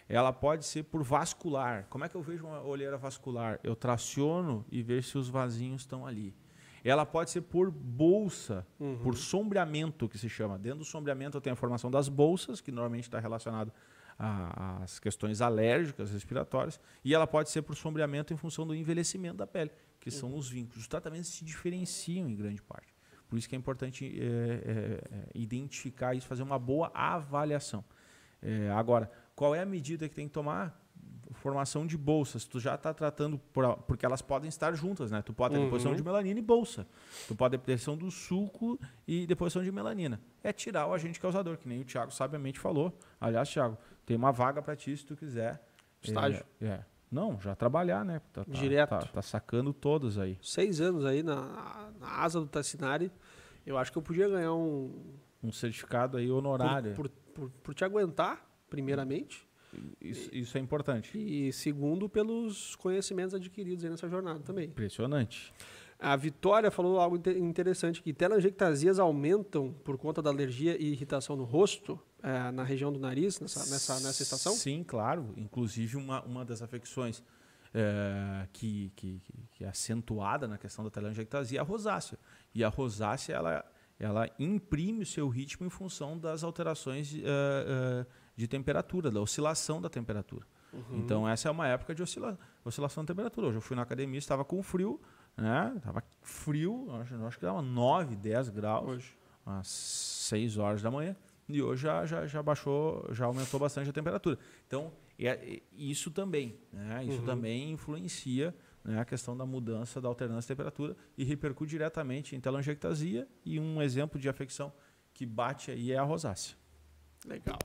Ela pode ser por vascular. Como é que eu vejo uma olheira vascular? Eu traciono e vejo se os vasinhos estão ali. Ela pode ser por bolsa, uhum. por sombreamento, que se chama. Dentro do sombreamento eu tenho a formação das bolsas, que normalmente está relacionado às questões alérgicas, respiratórias. E ela pode ser por sombreamento em função do envelhecimento da pele, que são uhum. os vínculos. Os tratamentos se diferenciam em grande parte. Por isso que é importante é, é, identificar isso, fazer uma boa avaliação. É, agora, qual é a medida que tem que tomar? Formação de bolsas. Tu já está tratando, por, porque elas podem estar juntas, né? Tu pode ter uhum. deposição de melanina e bolsa. Tu pode ter deposição do suco e deposição de melanina. É tirar o agente causador, que nem o Thiago sabiamente falou. Aliás, Thiago, tem uma vaga para ti se tu quiser. Estágio? É, é. Não, já trabalhar, né? Tá, tá, Direto. Tá, tá, sacando todos aí. Seis anos aí na, na asa do Tassinari. Eu acho que eu podia ganhar um... Um certificado aí honorário. Por, por por, por te aguentar, primeiramente. Isso, isso, é importante. E segundo, pelos conhecimentos adquiridos nessa jornada também. Impressionante. A Vitória falou algo interessante, que telangiectasias aumentam por conta da alergia e irritação no rosto, é, na região do nariz, nessa, nessa, nessa estação? Sim, claro. Inclusive, uma, uma das afecções é, que, que, que, é acentuada na questão da telangiectasia é a rosácea. E a rosácea, ela ela imprime o seu ritmo em função das alterações uh, de temperatura, da oscilação da temperatura. Uhum. Então essa é uma época de oscila oscilação de temperatura. Hoje eu fui na academia, estava com frio, né? Estava frio, acho, acho que dava 9, 10 graus, hoje. às 6 horas da manhã. E hoje já, já, já baixou, já aumentou bastante a temperatura. Então, é isso também, né? Isso uhum. também influencia né, a questão da mudança da alternância de temperatura e repercute diretamente em telangiectasia e um exemplo de afecção que bate aí é a rosácea. Legal.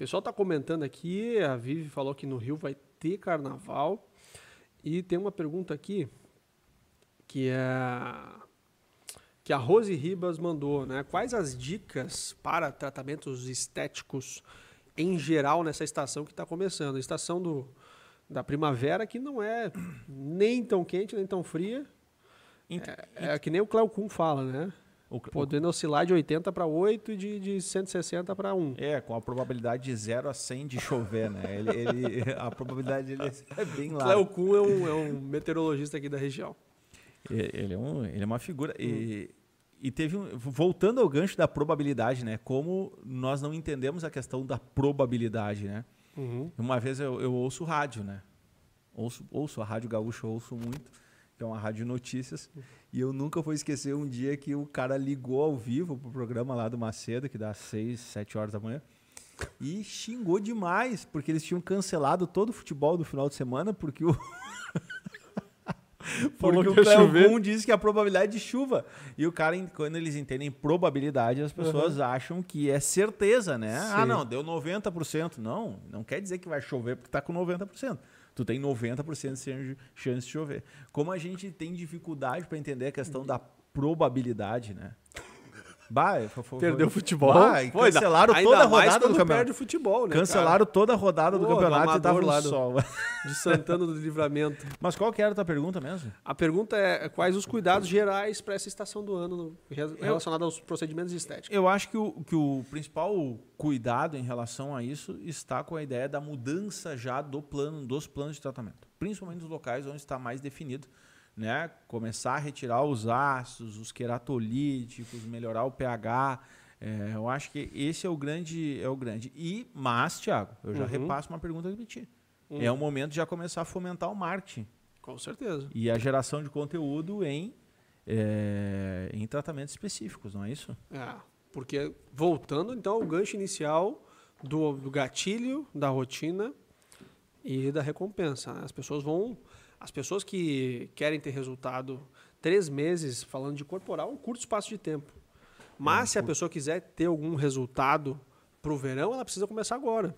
O pessoal está comentando aqui, a Vivi falou que no Rio vai ter carnaval. E tem uma pergunta aqui que é que a Rose Ribas mandou, né? Quais as dicas para tratamentos estéticos em geral nessa estação que está começando? A estação do, da primavera que não é nem tão quente nem tão fria. É, é que nem o Cléo Kuhn fala, né? O, Podendo oscilar de 80 para 8 e de, de 160 para 1. É, com a probabilidade de 0 a 100 de chover, né? Ele, ele a probabilidade dele é bem lá. Cléo Kuhn é um, é um meteorologista aqui da região. Ele é, um, ele é uma figura. Hum. E, e teve um, voltando ao gancho da probabilidade, né? Como nós não entendemos a questão da probabilidade, né? Uhum. Uma vez eu, eu ouço rádio, né? Ouço, ouço a Rádio Gaúcha, ouço muito que é uma rádio notícias. E eu nunca vou esquecer um dia que o cara ligou ao vivo pro programa lá do Macedo, que dá 6, 7 horas da manhã. E xingou demais, porque eles tinham cancelado todo o futebol do final de semana, porque o. Porque o Cleo disse que a probabilidade de chuva. E o cara, quando eles entendem probabilidade, as pessoas uhum. acham que é certeza, né? Ah, Sim. Ah, não, deu 90%. Não, não quer dizer que vai chover porque está com 90% tu tem 90% de chance de chover. Como a gente tem dificuldade para entender a questão da probabilidade, né? Bah, foi, foi, Perdeu o futebol. Bah, cancelaram ainda, toda a rodada do campeonato. perde o futebol, né, Cancelaram cara? toda a rodada Pô, do campeonato e tava sol. De Santana do Livramento. Mas qual que era a tua pergunta mesmo? A pergunta é quais os cuidados gerais para essa estação do ano relacionado aos procedimentos de estética? Eu acho que o, que o principal cuidado em relação a isso está com a ideia da mudança já do plano, dos planos de tratamento. Principalmente nos locais onde está mais definido né? Começar a retirar os ácidos, os queratolíticos, melhorar o pH. É, eu acho que esse é o grande, é o grande. E mas, Thiago, eu já uhum. repasso uma pergunta que ti. Uhum. É o momento de já começar a fomentar o marketing. Com certeza. E a geração de conteúdo em é, em tratamentos específicos, não é isso? É, porque voltando então ao gancho inicial do, do gatilho, da rotina e da recompensa. Né? As pessoas vão as pessoas que querem ter resultado três meses, falando de corporal, é um curto espaço de tempo. Mas é, se a pessoa quiser ter algum resultado para o verão, ela precisa começar agora.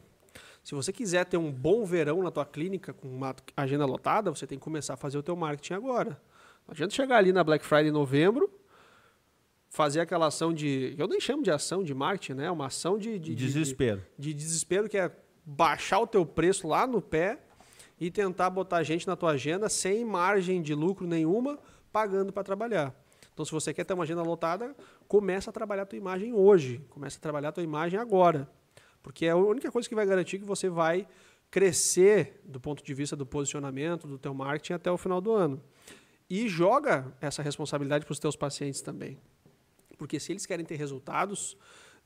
Se você quiser ter um bom verão na tua clínica com uma agenda lotada, você tem que começar a fazer o teu marketing agora. Não adianta chegar ali na Black Friday em novembro, fazer aquela ação de. Eu nem chamo de ação de marketing, né? É uma ação de, de desespero. De, de, desespero, que é baixar o teu preço lá no pé e tentar botar gente na tua agenda sem margem de lucro nenhuma, pagando para trabalhar. Então, se você quer ter uma agenda lotada, começa a trabalhar a tua imagem hoje, começa a trabalhar a tua imagem agora, porque é a única coisa que vai garantir que você vai crescer do ponto de vista do posicionamento, do teu marketing até o final do ano. E joga essa responsabilidade para os teus pacientes também. Porque se eles querem ter resultados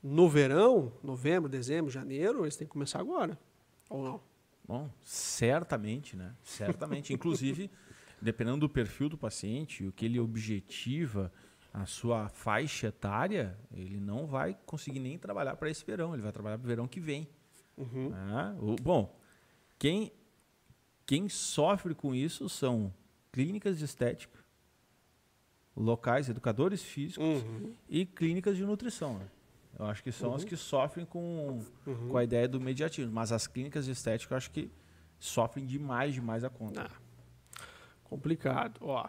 no verão, novembro, dezembro, janeiro, eles têm que começar agora. Ou não? Bom, certamente, né? Certamente. Inclusive, dependendo do perfil do paciente, o que ele objetiva, a sua faixa etária, ele não vai conseguir nem trabalhar para esse verão, ele vai trabalhar para o verão que vem. Uhum. Né? O, bom, quem, quem sofre com isso são clínicas de estética, locais, educadores físicos uhum. e clínicas de nutrição. Né? Eu acho que são uhum. as que sofrem com, uhum. com a ideia do mediatismo. Mas as clínicas de estética eu acho que sofrem demais, demais a conta. Ah, complicado. Ó,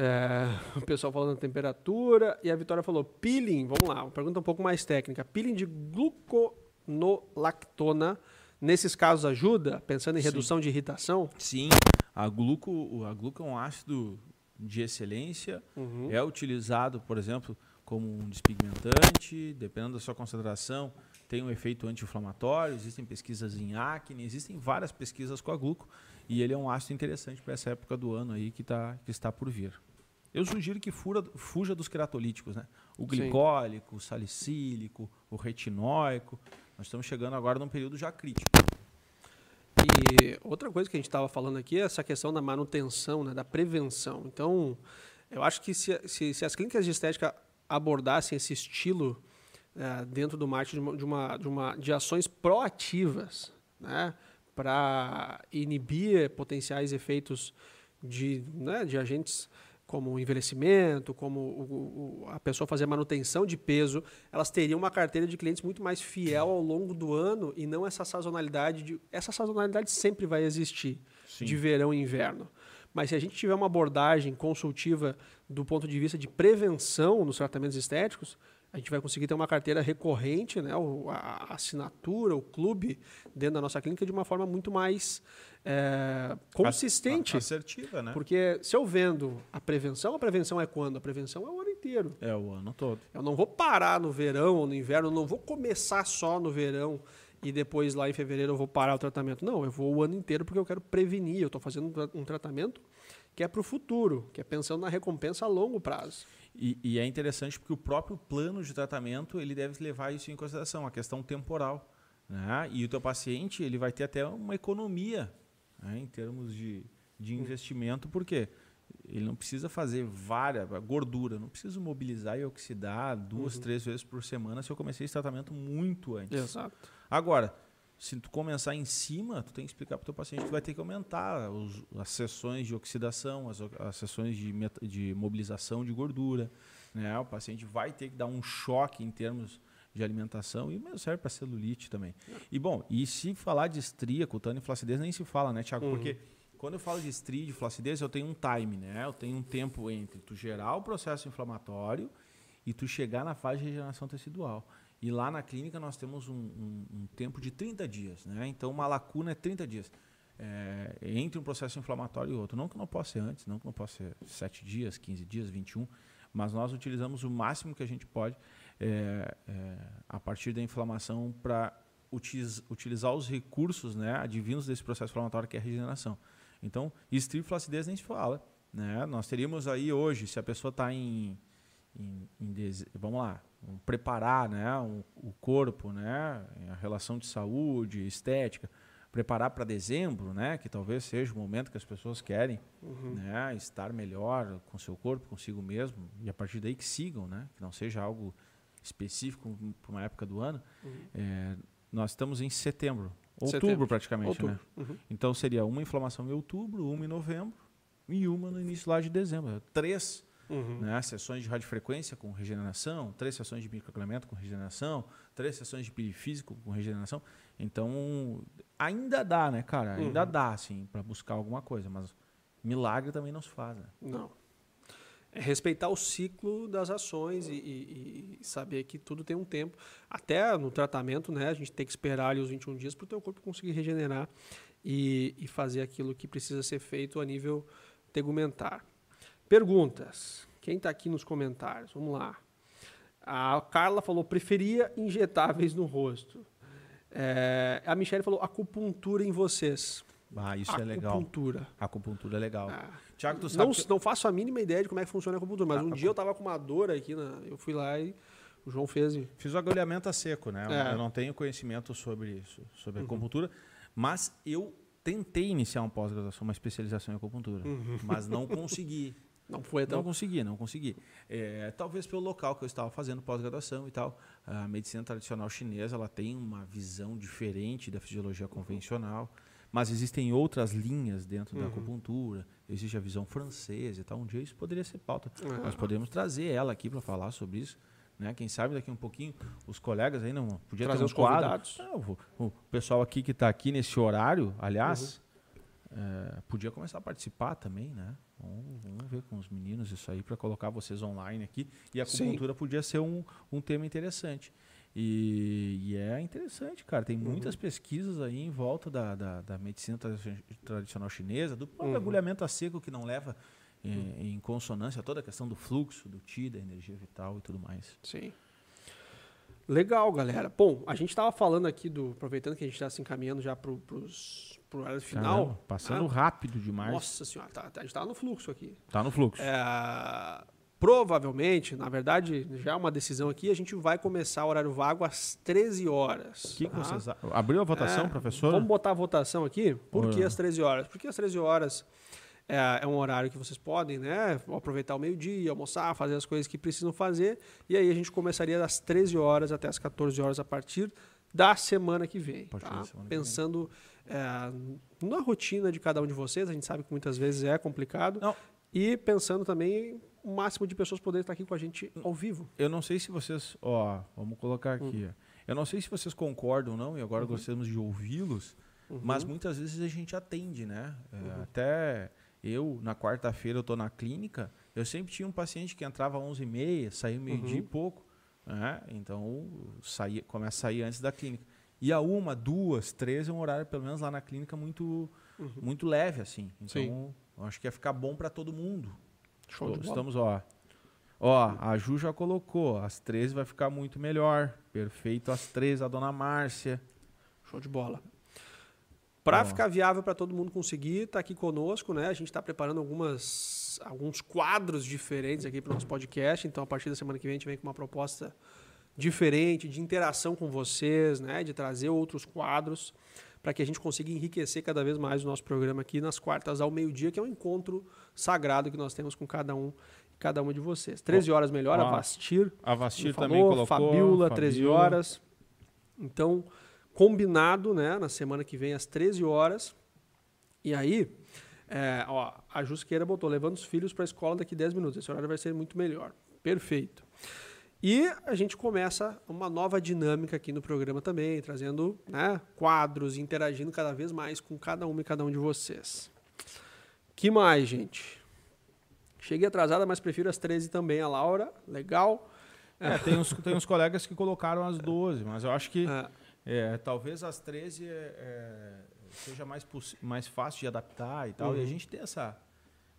é, o pessoal falando da temperatura e a Vitória falou peeling. Vamos lá, uma pergunta um pouco mais técnica. Peeling de gluconolactona nesses casos ajuda? Pensando em Sim. redução de irritação? Sim, a gluco, a gluco é um ácido de excelência. Uhum. É utilizado, por exemplo, como um despigmentante, dependendo da sua concentração, tem um efeito anti-inflamatório, existem pesquisas em acne, existem várias pesquisas com a gluco, e ele é um ácido interessante para essa época do ano aí que, tá, que está por vir. Eu sugiro que fura, fuja dos queratolíticos, né? O glicólico, Sim. o salicílico, o retinóico. Nós estamos chegando agora num período já crítico. E outra coisa que a gente estava falando aqui é essa questão da manutenção, né, da prevenção. Então, eu acho que se, se, se as clínicas de estética abordassem esse estilo é, dentro do marketing de uma, de uma de ações proativas, né, para inibir potenciais efeitos de, né, de agentes como envelhecimento, como o, o, a pessoa fazer manutenção de peso, elas teriam uma carteira de clientes muito mais fiel ao longo do ano e não essa sazonalidade. De, essa sazonalidade sempre vai existir, Sim. de verão e inverno. Mas se a gente tiver uma abordagem consultiva do ponto de vista de prevenção nos tratamentos estéticos, a gente vai conseguir ter uma carteira recorrente, né, a assinatura, o clube dentro da nossa clínica de uma forma muito mais é, consistente. Assertiva, né? Porque se eu vendo a prevenção, a prevenção é quando? A prevenção é o ano inteiro. É o ano todo. Eu não vou parar no verão ou no inverno, eu não vou começar só no verão e depois lá em fevereiro eu vou parar o tratamento. Não, eu vou o ano inteiro porque eu quero prevenir. Eu estou fazendo um tratamento que é para o futuro, que é pensando na recompensa a longo prazo. E, e, é interessante porque o próprio plano de tratamento ele deve levar isso em consideração, a questão temporal. Né? E o teu paciente ele vai ter até uma economia né? em termos de, de investimento, porque ele não precisa fazer várias gordura, não precisa mobilizar e oxidar duas, uhum. três vezes por semana se eu comecei esse tratamento muito antes. Exato. Agora, se tu começar em cima, tu tem que explicar para o teu paciente que vai ter que aumentar os, as sessões de oxidação, as, as sessões de, de mobilização de gordura. Né? O paciente vai ter que dar um choque em termos de alimentação e mesmo serve para celulite também. E bom, e se falar de estria, cutânea e flacidez, nem se fala, né, Tiago? Uhum. Porque quando eu falo de estria, de flacidez, eu tenho um time, né? Eu tenho um tempo entre tu gerar o processo inflamatório e tu chegar na fase de regeneração tecidual. E lá na clínica nós temos um, um, um tempo de 30 dias. Né? Então, uma lacuna é 30 dias. É, entre um processo inflamatório e outro. Não que não possa ser antes, não que não possa ser 7 dias, 15 dias, 21, mas nós utilizamos o máximo que a gente pode é, é, a partir da inflamação para utiliz, utilizar os recursos né, advindos desse processo inflamatório que é a regeneração. Então, estrip flacidez nem se fala. Né? Nós teríamos aí hoje, se a pessoa está em, em, em, vamos lá, um, preparar né, um, o corpo, né, a relação de saúde, estética, preparar para dezembro, né, que talvez seja o momento que as pessoas querem uhum. né, estar melhor com seu corpo, consigo mesmo, e a partir daí que sigam, né, que não seja algo específico para uma época do ano. Uhum. É, nós estamos em setembro, outubro setembro. praticamente, outubro. né? Uhum. Então seria uma inflamação em outubro, uma em novembro e uma no início lá de dezembro. Três Uhum. Né? Sessões de radiofrequência com regeneração, três sessões de microagulhamento com regeneração, três sessões de perifísico com regeneração. Então, ainda dá, né, cara? Ainda uhum. dá, assim, para buscar alguma coisa, mas milagre também não se faz, né? Não. É respeitar o ciclo das ações e, e, e, saber que tudo tem um tempo. Até no tratamento, né, a gente tem que esperar ali os 21 dias para o teu corpo conseguir regenerar e, e fazer aquilo que precisa ser feito a nível tegumentar. Perguntas. Quem está aqui nos comentários? Vamos lá. A Carla falou: preferia injetáveis no rosto. É, a Michelle falou: acupuntura em vocês. Ah, isso acupuntura. é legal. Acupuntura. Acupuntura é legal. Ah. Tiago, tu sabe não, que... não faço a mínima ideia de como é que funciona a acupuntura, mas ah, um dia eu tava com uma dor aqui, na... eu fui lá e o João fez. Fiz o agulhamento a seco, né? É. Eu não tenho conhecimento sobre isso, sobre uhum. acupuntura, mas eu tentei iniciar uma pós-graduação, uma especialização em acupuntura, uhum. mas não consegui. Não foi Não consegui, não consegui. É, talvez pelo local que eu estava fazendo pós-graduação e tal. A medicina tradicional chinesa ela tem uma visão diferente da fisiologia convencional. Mas existem outras linhas dentro uhum. da acupuntura. Existe a visão francesa e tal. Um dia isso poderia ser pauta. Uhum. Nós podemos trazer ela aqui para falar sobre isso. Né? Quem sabe daqui um pouquinho os colegas aí não podia trazer uns quadros. É, o, o, pessoal aqui que está aqui nesse horário, aliás, uhum. É, podia começar a participar também, né? Vamos, vamos, ver com os meninos isso aí para colocar vocês online aqui. E a acupuntura Sim. podia ser um, um tema interessante. E, e, é interessante, cara. Tem muitas uhum. pesquisas aí em volta da, da, da medicina tradicional chinesa, do próprio uhum. agulhamento a seco que não leva em, uhum. em, consonância toda a questão do fluxo, do ti, da energia vital e tudo mais. Sim. Legal, galera. Bom, a gente estava falando aqui do. Aproveitando que a gente está se encaminhando já para os pro horário final. Caramba, passando ah, rápido demais. Nossa senhora, tá, tá, a gente tá no fluxo aqui. Tá no fluxo. É, provavelmente, na verdade, já é uma decisão aqui, a gente vai começar o horário vago às 13 horas. Que tá? vocês... Abriu a votação, é, professor? Vamos botar a votação aqui? Por que às 13 horas? Porque às 13 horas é, é, um horário que vocês podem, né? Aproveitar o meio-dia, almoçar, fazer as coisas que precisam fazer. E aí a gente começaria às 13 horas até às 14 horas a partir da semana que vem. Tá? Semana Pensando é, na rotina de cada um de vocês. A gente sabe que muitas vezes é complicado. Não. E pensando também o máximo de pessoas poderem estar aqui com a gente ao vivo. Eu não sei se vocês, ó, vamos colocar aqui. Hum. Eu não sei se vocês concordam ou não, e agora Uhum. gostaríamos de ouvi-los, mas muitas vezes a gente atende, né? É, Uhum. Até eu, na quarta-feira, eu tô na clínica, eu sempre tinha um paciente que entrava às 11h30, saía meio-dia Uhum. e pouco, né? Então, saía, começa a sair antes da clínica. E a uma, duas, três é um horário, pelo menos lá na clínica, muito, muito leve, assim. Então, Uhum. Acho que ia ficar bom para todo mundo. Show de bola. Estamos, ó. Ó, a Ju já colocou. Às 13 vai ficar muito melhor. Perfeito às 13, a dona Márcia. Show de bola. Para ficar viável para todo mundo conseguir, tá aqui conosco, né? A gente está preparando algumas, alguns quadros diferentes aqui para o nosso podcast. Então, a partir da semana que vem, a gente vem com uma proposta diferente de interação com vocês, né? De trazer outros quadros para que a gente consiga enriquecer cada vez mais o nosso programa aqui nas quartas ao meio-dia, que é um encontro sagrado que nós temos com cada um e cada uma de vocês. 13 horas melhor, a Vastir. A Vastir falou, também colocou. Fabiola, 13 Fabiola. horas. Então, combinado, né? Na semana que vem, às 13 horas. E aí, é, ó, a Jusqueira botou, levando os filhos para a escola daqui 10 minutos. Esse horário vai ser muito melhor. Perfeito. E a gente começa uma nova dinâmica aqui no programa também, trazendo né, quadros, interagindo cada vez mais com cada uma e cada um de vocês. Que mais, gente? Cheguei atrasada, mas prefiro às 13 também, a Laura. Legal. É, tem uns, tem uns colegas que colocaram às 12, mas eu acho que É, é, talvez às 13 é, é, seja mais, mais fácil de adaptar e tal. Uhum. E a gente ter essa,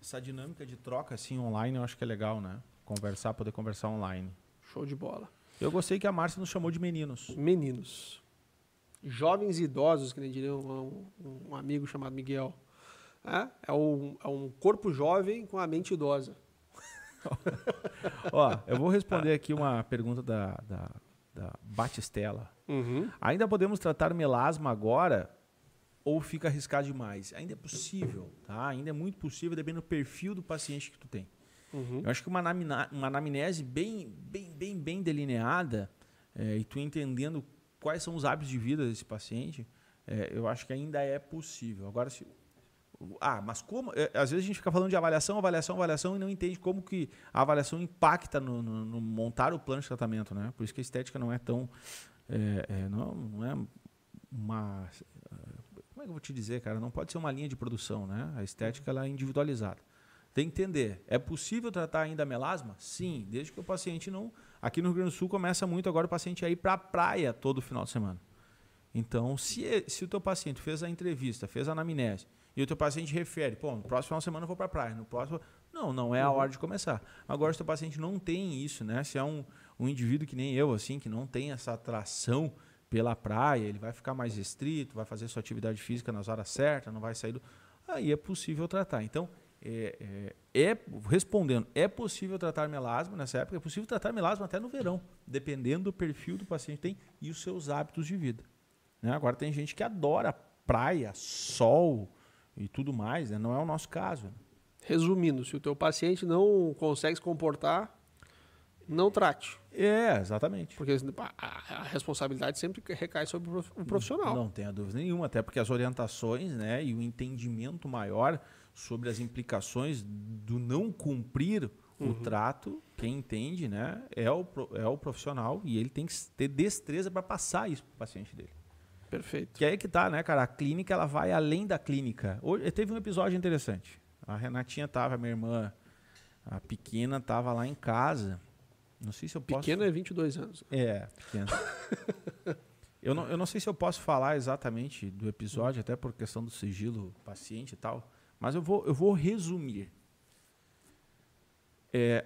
essa dinâmica de troca assim online, eu acho que é legal, né? Conversar, poder conversar online. Show de bola. Eu gostei que a Márcia nos chamou de meninos. Meninos. Jovens e idosos, que nem diria um, um amigo chamado Miguel. É, é, um, é um corpo jovem com a mente idosa. Ó, eu vou responder aqui uma pergunta da, da, da Batistela. Uhum. Ainda podemos tratar melasma agora ou fica arriscado demais? Ainda é possível, tá? Ainda é muito possível, dependendo do perfil do paciente que tu tem. Uhum. Eu acho que uma, uma anamnese bem, bem, bem, bem delineada é, e tu entendendo quais são os hábitos de vida desse paciente, é, eu acho que ainda é possível. Agora, se ah, mas como? é, às vezes a gente fica falando de avaliação, avaliação, avaliação e não entende como que a avaliação impacta no, no- no montar o plano de tratamento, né? Por isso que a estética não é tão, é, é, não, não é uma, como é que eu vou te dizer, cara? Não pode ser uma linha de produção, né? A estética ela é individualizada. Tem que entender. É possível tratar ainda melasma? Sim, desde que o paciente não. Aqui no Rio Grande do Sul começa muito agora o paciente a ir para a praia todo final de semana. Então, se, se o teu paciente fez a entrevista, fez a anamnese, e o teu paciente refere, pô, no próximo final de semana eu vou para a praia, no próximo... Não, não é a hora de começar. Agora, se o teu paciente não tem isso, né? Se é um, um indivíduo que nem eu, assim, que não tem essa atração pela praia, ele vai ficar mais restrito, vai fazer sua atividade física nas horas certas, não vai sair do... Aí é possível tratar. Então, é, é, é- respondendo, é possível tratar melasma nessa época, é possível tratar melasma até no verão, dependendo do perfil do paciente tem e os seus hábitos de vida. né? Agora tem gente que adora praia, sol e tudo mais, né? não é o nosso caso. né? Resumindo, se o teu paciente não consegue se comportar, não trate. É, exatamente. Porque a, responsabilidade sempre recai sobre o prof- o profissional. Não tenha dúvida nenhuma, até porque as orientações né, e o entendimento maior sobre as implicações do não cumprir o trato, quem entende, né, é o, é o profissional e ele tem que ter destreza para passar isso para o paciente dele. Perfeito. Que é aí que tá, né, cara? A clínica ela vai além da clínica. Hoje, teve um episódio interessante. A Renatinha tava, minha irmã, a pequena, tava lá em casa. Não sei se eu posso. Pequeno é 22 anos. É, pequeno. eu, não, eu não sei se eu posso falar exatamente do episódio, até por questão do sigilo paciente e tal, mas eu vou, eu vou resumir. É,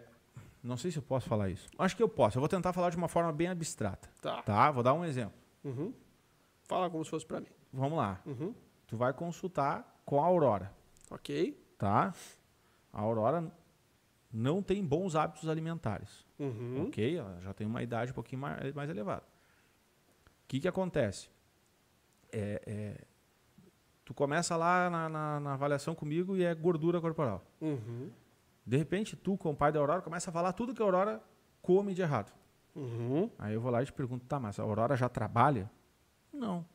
não sei se eu posso falar isso. Acho que eu posso. Eu vou tentar falar de uma forma bem abstrata. Tá. Tá? Vou dar um exemplo. Uhum. Fala como se fosse pra mim. Vamos lá. Uhum. Tu vai consultar com a Aurora, Ok. tá? A Aurora não tem bons hábitos alimentares. Uhum. Ok, ela já tem uma idade um pouquinho mais, mais elevada. O que, que acontece? É, é, tu começa lá na, na- na avaliação comigo e é gordura corporal. Uhum. De repente, tu, com o pai da Aurora, começa a falar tudo que a Aurora come de errado. Uhum. Aí eu vou lá e te pergunto, tá, mas a Aurora já trabalha? Não.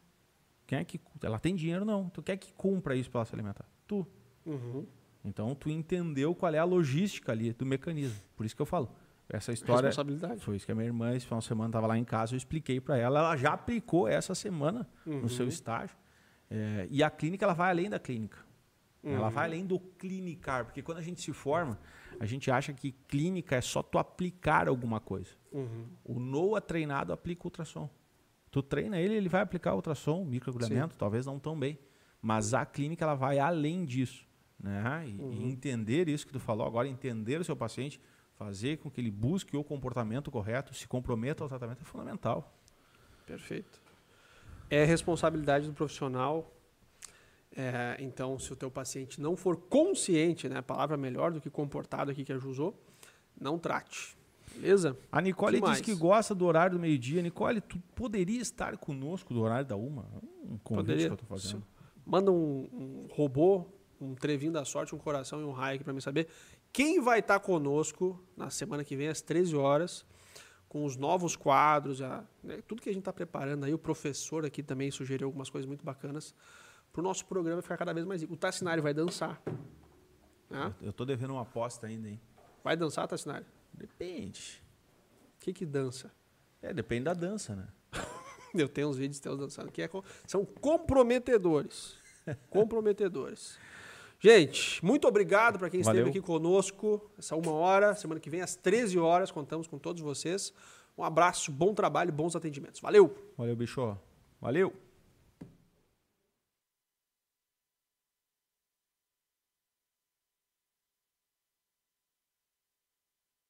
Quem é que. Ela tem dinheiro, não. Tu quer que cumpra isso para ela se alimentar? Tu. Uhum. Então tu entendeu qual é a logística ali do mecanismo. Por isso que eu falo. Essa história. Responsabilidade. Foi isso que a minha irmã, esse final de semana, estava lá em casa, eu expliquei para ela. Ela já aplicou essa semana Uhum. no seu estágio. É, e a clínica, ela vai além da clínica. Ela Uhum. vai além do clinicar. Porque quando a gente se forma, a gente acha que clínica é só tu aplicar alguma coisa. Uhum. O NOA treinado aplica ultrassom. Tu treina ele, ele vai aplicar ultrassom, microagulhamento, talvez não tão bem. Mas a clínica ela vai além disso. Né? E, e entender isso que tu falou agora, entender o seu paciente, fazer com que ele busque o comportamento correto, se comprometa ao tratamento é fundamental. Perfeito. É responsabilidade do profissional. É, então, se o teu paciente não for consciente, né, a palavra melhor do que comportado aqui que a Ju usou, não trate. Beleza? A Nicole diz que gosta do horário do meio-dia. Nicole, tu poderia estar conosco do horário da uma? Um convite Poderia. que eu tô fazendo. Manda um, um robô, um trevinho da sorte, um coração e um raio aqui para mim saber quem vai estar conosco na semana que vem às 13 horas com os novos quadros, a- né, tudo que a gente está preparando aí. O professor aqui também sugeriu algumas coisas muito bacanas para o nosso programa ficar cada vez mais rico. O Tassinari vai dançar. né? Eu tô devendo uma aposta ainda, hein? Vai dançar, Tassinari? Depende. O que que dança? É, depende da dança, né? Eu tenho uns vídeos teus dançando que é são comprometedores. comprometedores. Gente, muito obrigado para quem esteve Valeu. aqui conosco essa uma hora. Semana que vem, às 13 horas, contamos com todos vocês. Um abraço, bom trabalho, bons atendimentos. Valeu! Valeu, bicho. Valeu.